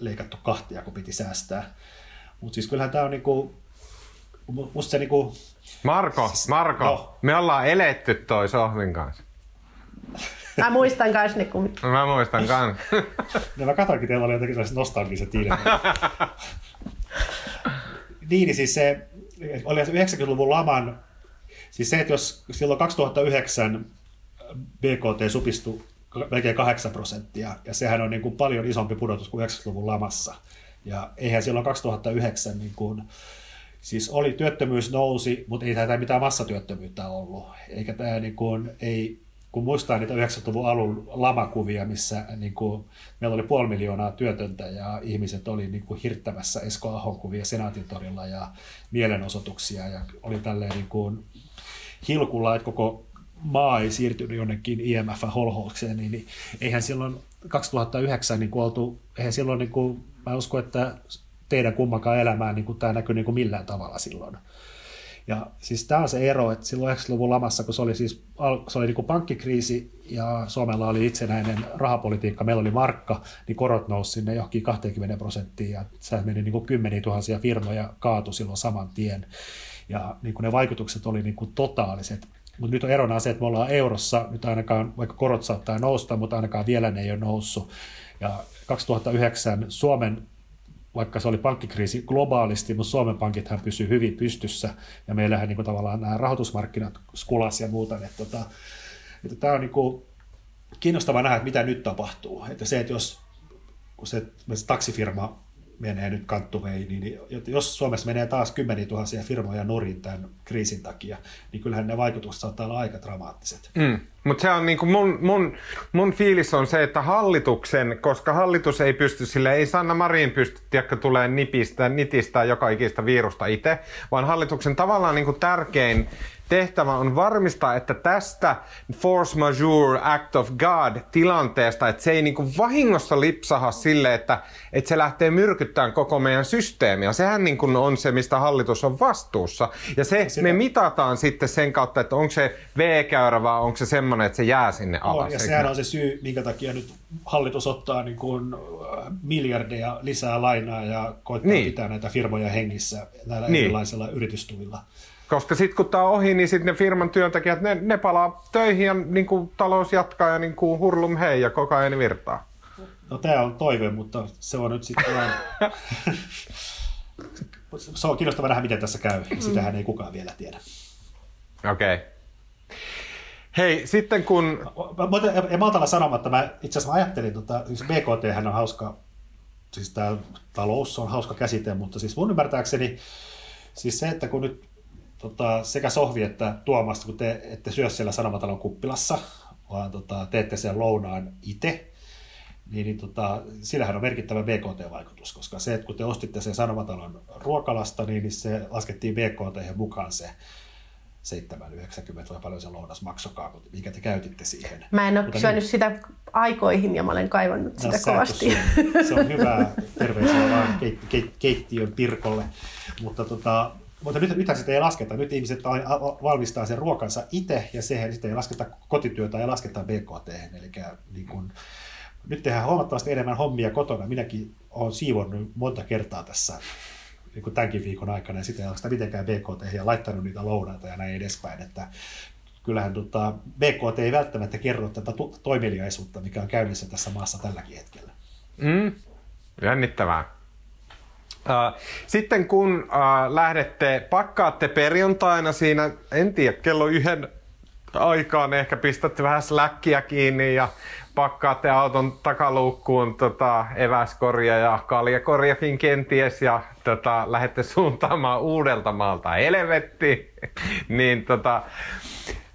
leikattu kahtia, kun piti säästää. Mutta siis kyllähän tämä on niinku, musta se niinku... Marko, siis, Marko, no. me ollaan eletty toi Sohvin kanssa. Mä muistan kans ne kumit. Mä muistan kans. <laughs> no mä katsoinkin, teillä oli jotenkin sellaiset nostalgiset ilmeet. <laughs> niin, niin siis se, oli 90-luvun laman, siis se, että jos silloin 2009 BKT supistui melkein 8 prosenttia, ja sehän on niin kuin paljon isompi pudotus kuin 90-luvun lamassa. Ja eihän silloin 2009, niin kuin, siis oli työttömyys nousi, mutta ei tämä mitään massatyöttömyyttä ollut. Eikä tämä niin kuin, ei, kun muistaa niitä 90-luvun alun lamakuvia, missä niin kuin, meillä oli puoli miljoonaa työtöntä ja ihmiset oli niin kuin, hirttämässä Esko Ahon kuvia Senaatintorilla ja mielenosoituksia ja oli tälleen niin kuin, hilkulla, että koko maa ei siirtynyt jonnekin IMF-holhoukseen, niin, niin eihän silloin 2009 niin oltu, eihän silloin, niin kuin, mä uskon, että teidän kummankaan elämään niin kuin, tämä näkyy niin kuin millään tavalla silloin. Ja siis tämä on se ero, että silloin 90-luvun lamassa, kun se oli, siis, se oli niin kuin pankkikriisi ja Suomella oli itsenäinen rahapolitiikka, meillä oli markka, niin korot nousi sinne johonkin 20 prosenttiin ja se meni niin kuin kymmeniä tuhansia firmoja kaatu silloin saman tien. Ja niin kuin ne vaikutukset oli niin kuin totaaliset. Mutta nyt on erona se, että me ollaan eurossa, nyt ainakaan, vaikka korot saattaa nousta, mutta ainakaan vielä ne ei ole noussut. Ja 2009 Suomen vaikka se oli pankkikriisi globaalisti, mutta Suomen pankithan pysyy hyvin pystyssä ja meillähän niin kuin, tavallaan nämä rahoitusmarkkinat skulas ja muuta. Että, tota, että tämä on niin kuin, kiinnostavaa nähdä, että mitä nyt tapahtuu. Että se, että jos kun se, se taksifirma menee nyt kanttuveihin, niin jos Suomessa menee taas kymmeniä tuhansia firmoja nurin tämän kriisin takia, niin kyllähän ne vaikutukset saattaa olla aika dramaattiset. Mm. Mutta se on niinku mun, mun, mun fiilis on se, että hallituksen, koska hallitus ei pysty sille, ei Sanna Marin pysty, tiedätkö, tulee nipistä, nitistä joka ikistä virusta itse, vaan hallituksen tavallaan niinku tärkein tehtävä on varmistaa, että tästä force majeure act of God tilanteesta, että se ei niinku vahingossa lipsaha sille, että, että se lähtee myrkyttämään koko meidän systeemiä. Sehän niinku on se, mistä hallitus on vastuussa. Ja se Sitä... me mitataan sitten sen kautta, että onko se V-käyrä vai onko se semmoinen, että se jää sinne alas. No, ja sehän on se syy, minkä takia nyt hallitus ottaa niin kuin äh, miljardeja lisää lainaa ja koittaa niin. pitää näitä firmoja hengissä näillä niin. erilaisilla yritystuvilla. Koska sitten kun tämä on ohi, niin sitten ne firman työntekijät, ne, ne palaa töihin ja niin kuin talous jatkaa ja niin kuin hurlum hei ja koko ajan virtaa. No tämä on toive, mutta se on nyt sitten vain... se on kiinnostava nähdä, miten tässä käy. Sitähän ei kukaan vielä tiedä. Okei. Okay. Hei, sitten kun... Mä, en malta sanomatta, mä itse asiassa ajattelin, tota, siis BKT on hauska, siis tämä talous on hauska käsite, mutta siis mun ymmärtääkseni, siis se, että kun nyt tota, sekä Sohvi että Tuomasta, kun te ette syö siellä Sanomatalon kuppilassa, vaan tota, teette sen lounaan itse, niin, niin tota, sillähän on merkittävä BKT-vaikutus, koska se, että kun te ostitte sen Sanomatalon ruokalasta, niin, niin se laskettiin BKT mukaan se 7,90 vai paljon se lounas maksokaa, minkä te käytitte siihen. Mä en ole Mutta syönyt niin, sitä aikoihin ja mä olen kaivannut no, sitä kovasti. Se on hyvää <laughs> terveisiä vaan keit, keit, keittiön Pirkolle. Mutta tota, mutta nyt, nythän sitä ei lasketa. Nyt ihmiset valmistaa sen ruokansa itse ja sehän sitten ei lasketa kotityötä ja lasketa BKT. Eli niin kun, nyt tehdään huomattavasti enemmän hommia kotona. Minäkin olen siivonnut monta kertaa tässä niin kuin tämänkin viikon aikana ja sitten ei lasketa mitenkään BKT ja laittanut niitä lounaita ja näin edespäin. Että kyllähän tota, BKT ei välttämättä kerro tätä toimeliaisuutta, mikä on käynnissä tässä maassa tälläkin hetkellä. Mm, jännittävää. Sitten kun äh, lähdette, pakkaatte perjantaina siinä, en tiedä, kello yhden aikaan ehkä pistätte vähän släkkiä kiinni ja pakkaatte auton takaluukkuun tota, eväskorja ja kaljakorjakin kenties ja tota, lähdette suuntaamaan uudelta maalta helvetti, <laughs> niin tota,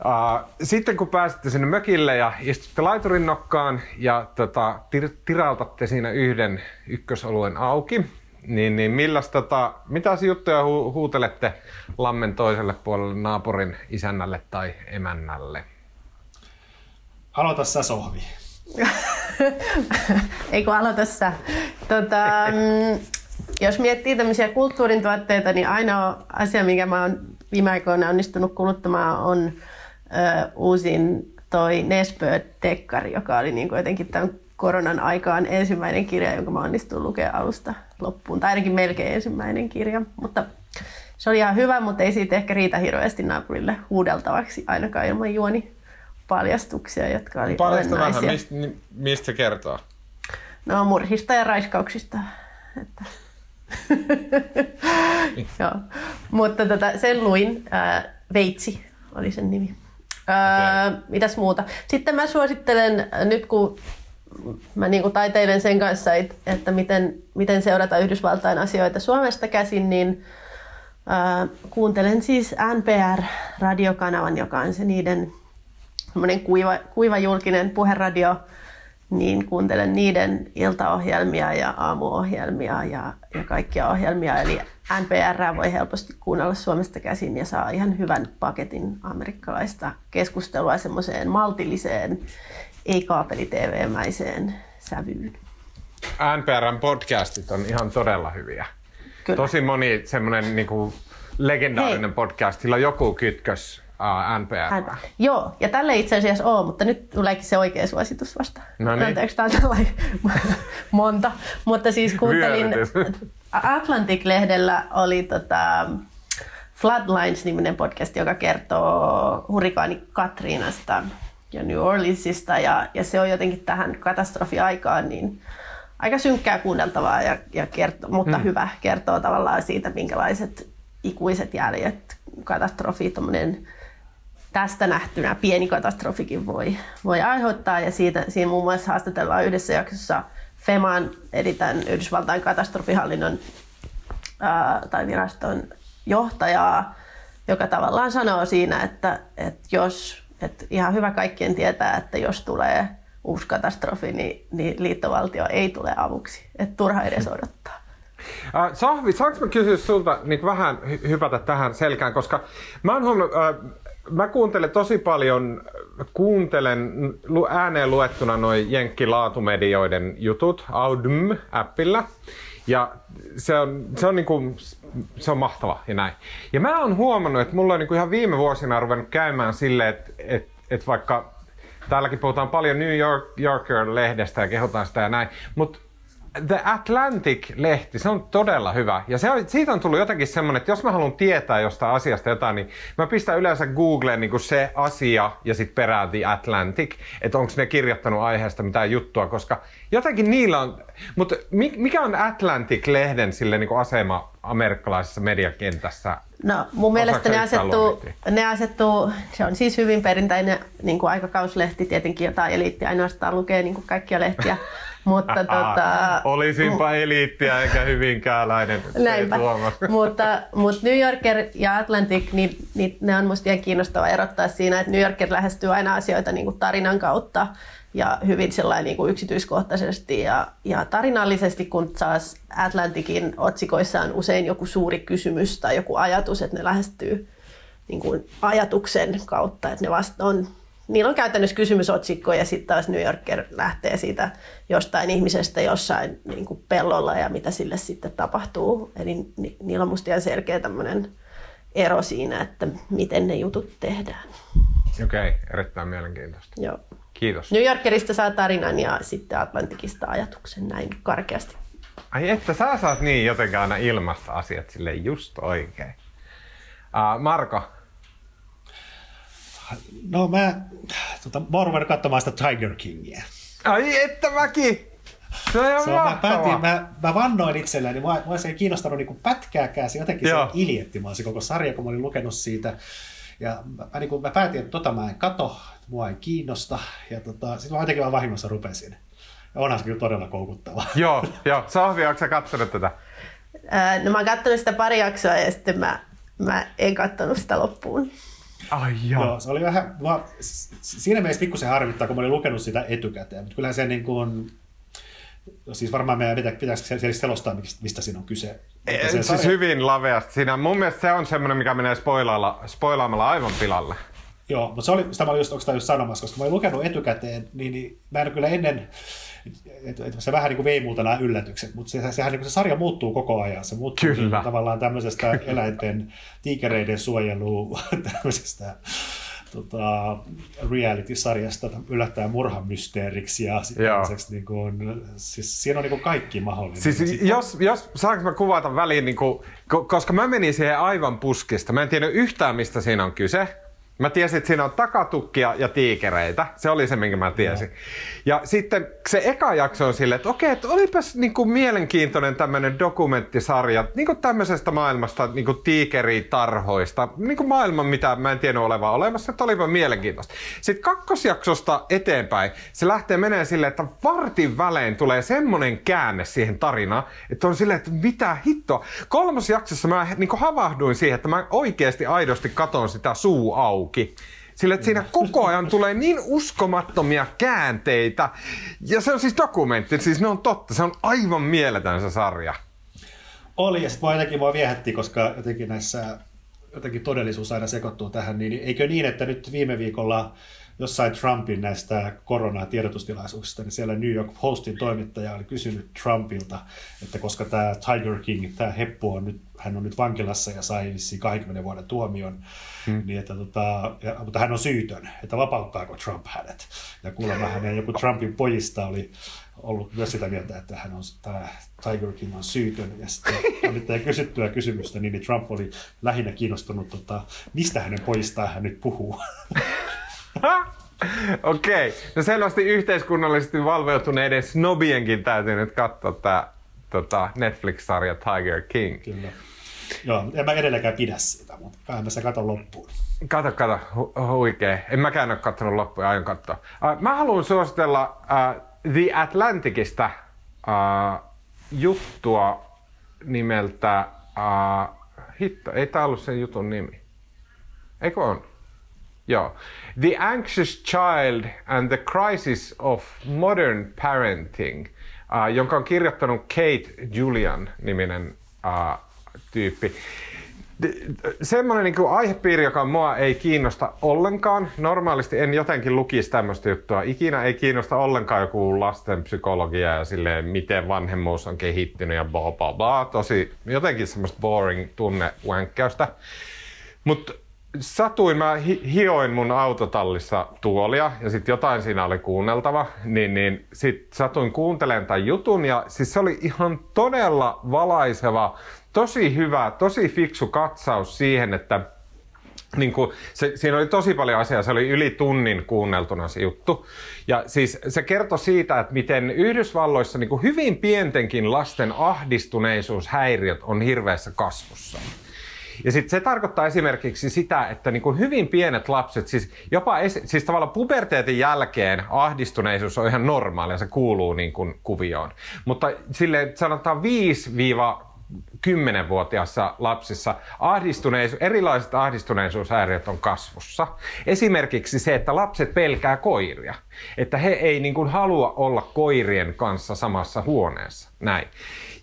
Uh, sitten kun pääsette sinne mökille ja istutte laiturin nokkaan ja tota, tir- tirautatte siinä yhden ykkösoluen auki, niin, niin milläs tota, mitä juttuja hu- huutelette lammen toiselle puolelle naapurin isännälle tai emännälle? Aloita sä sohvi. <laughs> Ei kun aloita sä. Tota, mm, jos miettii tämmöisiä kulttuurin tuotteita, niin ainoa asia, minkä mä oon viime aikoina onnistunut kuluttamaan, on ö, uusin toi Nesbø-dekkari, joka oli niin kuin jotenkin tämän koronan aikaan ensimmäinen kirja, jonka mä onnistuin lukemaan alusta loppuun. Tai ainakin melkein ensimmäinen kirja. Mutta se oli ihan hyvä, mutta ei siitä ehkä riitä hirveästi naapurille huudeltavaksi, ainakaan ilman juoni paljastuksia, jotka oli Paljasta vähän, mistä, mistä se kertoo? No murhista ja raiskauksista. Että. <laughs> Joo. Mutta tota, sen luin. Ää, Veitsi oli sen nimi. Ää, mitäs muuta? Sitten mä suosittelen, äh, nyt kun mä niin taiteilen sen kanssa, et- että miten, miten seurata Yhdysvaltain asioita Suomesta käsin, niin ää, kuuntelen siis NPR-radiokanavan, joka on se niiden kuiva, kuiva julkinen puheradio, niin kuuntelen niiden iltaohjelmia ja aamuohjelmia ja, ja kaikkia ohjelmia. Eli NPR voi helposti kuunnella Suomesta käsin ja saa ihan hyvän paketin amerikkalaista keskustelua semmoiseen maltilliseen, ei-kaapeli-tv-mäiseen sävyyn. NPRn podcastit on ihan todella hyviä. Kyllä. Tosi moni semmoinen niinku legendaarinen Hei. podcast, sillä on joku kytkös uh, NPR. Hän, joo, ja tälle itse asiassa on, mutta nyt tuleekin se oikea suositus vasta. No niin. Anteeksi, tämä on tällainen <laughs> monta. Mutta siis kuuntelin. Atlantic-lehdellä oli tota, Floodlines-niminen podcast, joka kertoo hurrikaani Katriinasta ja New Orleansista. Ja, ja se on jotenkin tähän katastrofiaikaan niin aika synkkää kuunneltavaa, ja, ja kertoo, mutta hyvä. Kertoo tavallaan siitä, minkälaiset ikuiset jäljet katastrofi, tästä nähtynä pieni katastrofikin voi, voi aiheuttaa. Ja siitä, siinä muun muassa haastatellaan yhdessä jaksossa FEMAn, eli tämän Yhdysvaltain katastrofihallinnon ää, tai viraston johtajaa, joka tavallaan sanoo siinä, että, että jos, että ihan hyvä kaikkien tietää, että jos tulee uusi katastrofi, niin, niin liittovaltio ei tule avuksi. Että turha edes odottaa. Uh, <laughs> Sahvi, saanko mä kysyä sulta niin vähän hy- hypätä tähän selkään, koska mä oon huomannut, uh, mä kuuntelen tosi paljon, kuuntelen lu- ääneen luettuna noin jenkkilaatumedioiden jutut Audm-appilla. Ja se on, se on, niinku, se on mahtava ja näin. Ja mä oon huomannut, että mulla on niinku ihan viime vuosina ruvennut käymään silleen, että et, et vaikka täälläkin puhutaan paljon New York, Yorker-lehdestä ja kehotaan sitä ja näin, mutta The Atlantic-lehti, se on todella hyvä. Ja se on, siitä on tullut jotenkin semmoinen, että jos mä haluan tietää jostain asiasta jotain, niin mä pistän yleensä Googleen niin se asia ja sitten perään The Atlantic, että onko ne kirjoittanut aiheesta mitään juttua, koska jotenkin niillä on... Mutta mi- mikä on Atlantic-lehden sille niin asema amerikkalaisessa mediakentässä? No mun mielestä ne asettuu, ne asettuu, se on siis hyvin perinteinen niin kuin aikakauslehti, tietenkin jota eliitti ainoastaan lukee niin kuin kaikkia lehtiä, <laughs> mutta tota, Olisinpa eliittiä eikä hyvinkääläinen. Näinpä. <laughs> Mutta, mutta New Yorker ja Atlantic, niin, niin ne on musta ihan kiinnostavaa erottaa siinä, että New Yorker lähestyy aina asioita niin kuin tarinan kautta ja hyvin sellainen niin kuin yksityiskohtaisesti ja, ja tarinallisesti, kun taas Atlanticin otsikoissa on usein joku suuri kysymys tai joku ajatus, että ne lähestyy niin kuin ajatuksen kautta, että ne vasta on Niillä on käytännössä kysymysotsikko ja sitten taas New Yorker lähtee siitä jostain ihmisestä jossain niin kuin pellolla ja mitä sille sitten tapahtuu. Eli ni, niillä on musta ihan selkeä tämmöinen ero siinä, että miten ne jutut tehdään. Okei, okay, erittäin mielenkiintoista. Joo. Kiitos. New Yorkerista saa tarinan ja sitten Atlantikista ajatuksen näin karkeasti. Ai että sä saat niin jotenkin aina ilmasta asiat sille just oikein. Uh, Marko, No mä, tota, mä oon ruvennut katsomaan sitä Tiger Kingia. ai että mäkin! Se on ihan Se on, mä, päätin, mä, mä vannoin itselläni, mua, mua se ei kiinnostanut niin pätkääkään, se jotenkin Joo. se iljetti mua se koko sarja, kun mä olin lukenut siitä. Ja mä, mä, niin kuin, mä päätin, että tota mä en kato, että mua ei kiinnosta. Ja tota, sitten mä jotenkin vaan vahingossa rupesin. Ja onhan se kyllä todella koukuttavaa. <laughs> Joo, joo. Sahvi, onko sä katsonut tätä? Ää, no mä oon katsonut sitä pari jaksoa ja sitten mä, mä en katsonut sitä loppuun. Ai joo. Joo, se oli vähän, s- siinä mielessä pikkusen harmittaa, kun mä olin lukenut sitä etukäteen, mutta kyllähän se niin kuin, siis varmaan meidän pitä- pitäisi sel- selostaa, mistä- siinä on kyse. Se Siis sarja- hyvin laveasti. Siinä, mun mielestä se on semmoinen, mikä menee spoilailla, spoilaamalla aivan pilalle. Joo, mutta se oli, sitä mä olin just, oikeastaan just sanomassa, koska mä olin lukenut etukäteen, niin, niin mä en kyllä ennen, että et se vähän niin kuin vei multa nämä yllätykset, mutta se, sehän niin kuin se sarja muuttuu koko ajan. Se muuttuu Kyllä. niin tavallaan tämmöisestä eläinten, tiikereiden suojeluun, <laughs> tämmöisestä tota, reality-sarjasta yllättäen murhamysteeriksi ja sitten niin kuin, siis siinä on niin kuin kaikki mahdollinen. Siis jos, jos, saanko mä kuvata väliin, niin kuin, koska mä menin siihen aivan puskista, mä en tiedä yhtään mistä siinä on kyse, Mä tiesin, että siinä on takatukkia ja tiikereitä. Se oli se, minkä mä tiesin. Ja, ja sitten se eka jakso on silleen, että okei, että olipas niin kuin mielenkiintoinen tämmöinen dokumenttisarja niin kuin tämmöisestä maailmasta, niin kuin tiikeritarhoista, niin kuin maailma, mitä mä en tiennyt olevan olemassa, että olipa mielenkiintoista. Sitten kakkosjaksosta eteenpäin se lähtee menee silleen, että vartin välein tulee semmoinen käänne siihen tarinaan, että on silleen, että mitä hittoa. Kolmosjaksossa mä niin kuin havahduin siihen, että mä oikeasti aidosti katon sitä suu auki auki. Sillä että siinä koko ajan tulee niin uskomattomia käänteitä. Ja se on siis dokumentti, siis ne on totta. Se on aivan mieletön se sarja. Oli, ja sitten jotenkin voi viehätti, koska jotenkin näissä jotenkin todellisuus aina sekoittuu tähän, niin eikö niin, että nyt viime viikolla jossain Trumpin näistä koronatiedotustilaisuuksista, niin siellä New York Postin toimittaja oli kysynyt Trumpilta, että koska tämä Tiger King, tämä heppu on nyt, hän on nyt vankilassa ja sai 20 vuoden tuomion, hmm. niin että tota, ja, mutta hän on syytön, että vapauttaako Trump hänet. Ja kuulemma hänen joku Trumpin pojista oli ollut myös sitä mieltä, että hän on, tämä Tiger King on syytön. Ja sitten kysyttyä kysymystä, niin Trump oli lähinnä kiinnostunut, tota, mistä hänen pojistaan hän nyt puhuu. <laughs> Okei, okay. no selvästi yhteiskunnallisesti valveutuneiden snobienkin täytyy nyt katsoa tämä tota, Netflix-sarja Tiger King. Kyllä. Joo, en mä edelleenkään pidä siitä, mutta kai mä se katon loppuun. Kato, kato, hu- huikee. En mäkään ole katsonut loppuun, aion katsoa. Uh, mä haluan suositella uh, The Atlanticista uh, juttua nimeltä, uh, hitto, ei tää ollut sen jutun nimi. Eikö on? Joo. The Anxious Child and the Crisis of Modern Parenting, uh, jonka on kirjoittanut Kate Julian niminen uh, tyyppi. Semmoinen niin kuin aihepiiri, joka mua ei kiinnosta ollenkaan. Normaalisti en jotenkin lukisi tämmöistä juttua. Ikinä ei kiinnosta ollenkaan joku lasten psykologia ja silleen, miten vanhemmuus on kehittynyt ja bla bla bla. Tosi jotenkin semmoista boring tunne Mutta satuin, mä hioin mun autotallissa tuolia ja sitten jotain siinä oli kuunneltava, niin, niin sit satuin kuuntelemaan tämän jutun ja siis se oli ihan todella valaiseva, tosi hyvä, tosi fiksu katsaus siihen, että niin kuin, se, siinä oli tosi paljon asiaa, se oli yli tunnin kuunneltuna se juttu. Ja siis se kertoi siitä, että miten Yhdysvalloissa niin kuin hyvin pientenkin lasten ahdistuneisuushäiriöt on hirveässä kasvussa. Ja sitten se tarkoittaa esimerkiksi sitä, että niin kuin hyvin pienet lapset, siis jopa esi- siis tavallaan puberteetin jälkeen ahdistuneisuus on ihan normaalia, se kuuluu niin kuin kuvioon. Mutta sille sanotaan 5-10-vuotiaassa lapsissa ahdistuneisuus, erilaiset ahdistuneisuushäiriöt on kasvussa. Esimerkiksi se, että lapset pelkää koiria. Että he ei niin kuin halua olla koirien kanssa samassa huoneessa. Näin.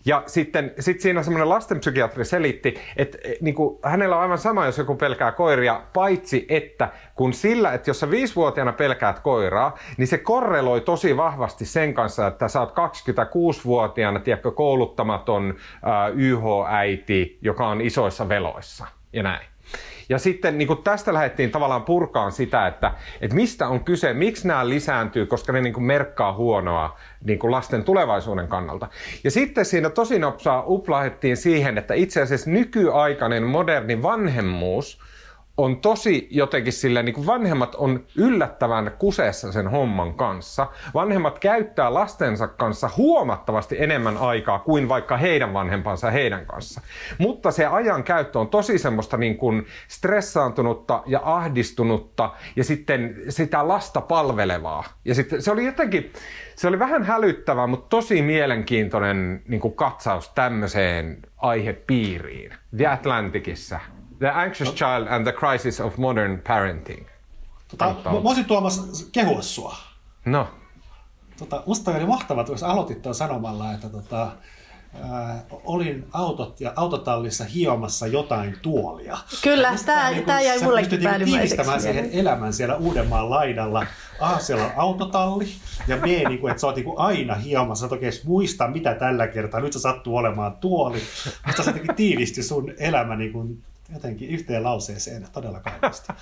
Ja sitten sit siinä semmoinen lastenpsykiatri selitti, että e, niin kuin, hänellä on aivan sama, jos joku pelkää koiria, paitsi että kun sillä, että jos sä viisivuotiaana pelkäät koiraa, niin se korreloi tosi vahvasti sen kanssa, että sä oot 26-vuotiaana, tiedätkö, kouluttamaton äh, YH-äiti, joka on isoissa veloissa ja näin. Ja sitten niin kuin tästä lähdettiin tavallaan purkaan sitä, että, että mistä on kyse, miksi nämä lisääntyy, koska ne niin kuin merkkaa huonoa niin kuin lasten tulevaisuuden kannalta. Ja sitten siinä tosi nopsaa uplahettiin siihen, että itse asiassa nykyaikainen moderni vanhemmuus – on tosi jotenkin silleen, niin kuin vanhemmat on yllättävän kuseessa sen homman kanssa. Vanhemmat käyttää lastensa kanssa huomattavasti enemmän aikaa kuin vaikka heidän vanhempansa heidän kanssa. Mutta se ajan käyttö on tosi semmoista niin kuin stressaantunutta ja ahdistunutta ja sitten sitä lasta palvelevaa. Ja sitten se oli jotenkin, se oli vähän hälyttävä, mutta tosi mielenkiintoinen niin kuin katsaus tämmöiseen aihepiiriin. The Atlanticissa The Anxious no. Child and the Crisis of Modern Parenting. Tota, mä voisin Tuomas kehua sua. No. Tota, musta oli mahtavaa, jos aloitit tuon sanomalla, että tota, äh, olin autot ja autotallissa hiomassa jotain tuolia. Kyllä, tämä niin jäi mullekin niinku päällimmäiseksi. siihen elämän siellä Uudenmaan laidalla. A, siellä on autotalli, ja B, niin kuin, että sä oot niin kuin aina hiomassa, että oikein muista, mitä tällä kertaa, nyt se sattuu olemaan tuoli. Mutta se jotenkin tiivisti sun elämä niin kuin jotenkin yhteen lauseeseen todella kauniisti.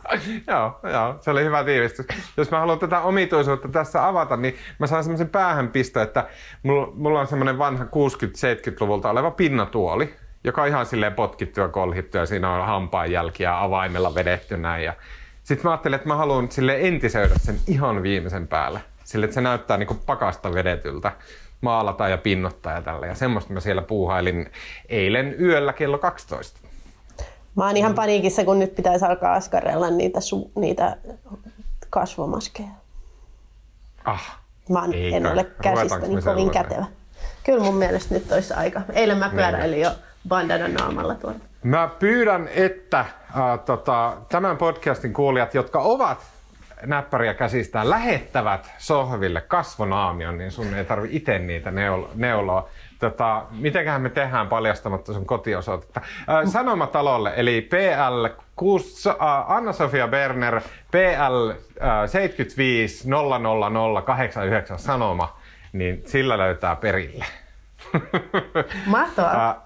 <laughs> joo, joo, se oli hyvä tiivistys. Jos mä haluan tätä omituisuutta tässä avata, niin mä saan semmoisen päähänpisto, että mulla, mulla on semmoinen vanha 60-70-luvulta oleva pinnatuoli, joka on ihan silleen potkittu ja kolhittu ja siinä on hampaanjälkiä avaimella vedetty näin. Ja sitten mä ajattelin, että mä haluan sille entisöidä sen ihan viimeisen päälle. Sille, että se näyttää niin pakasta vedetyltä maalata ja pinnottaa ja tällä. Ja semmoista mä siellä puuhailin eilen yöllä kello 12. Mä oon ihan paniikissa, kun nyt pitäisi alkaa askarella niitä, su- niitä kasvomaskeja. Ah, Mä oon, en ole käsistäni niin kovin kätevä. Kyllä mun mielestä nyt olisi aika. Eilen mä pyöräilin jo bandana naamalla tuolla. Mä pyydän, että äh, tota, tämän podcastin kuulijat, jotka ovat näppäriä käsistään, lähettävät sohville kasvonaamion, niin sun ei tarvi itse niitä neul- neuloa. Tota, mitenköhän me tehdään paljastamatta sun kotiosoitetta? Äh, Sanomatalolle, eli PL 6, äh, Anna-Sofia Berner, PL äh, 75 000 89 Sanoma, niin sillä löytää perille. <laughs> Mahtavaa. Äh,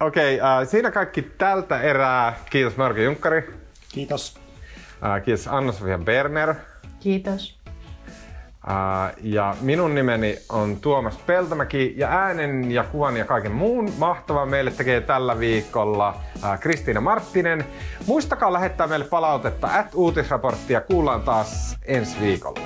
Okei, okay, äh, siinä kaikki tältä erää. Kiitos Mörkö Junkkari. Kiitos. Äh, kiitos Anna-Sofia Berner. Kiitos. Ja minun nimeni on Tuomas Peltomäki ja äänen ja kuvan ja kaiken muun mahtavaa meille tekee tällä viikolla Kristiina Marttinen. Muistakaa lähettää meille palautetta at uutisraporttia. Kuullaan taas ensi viikolla.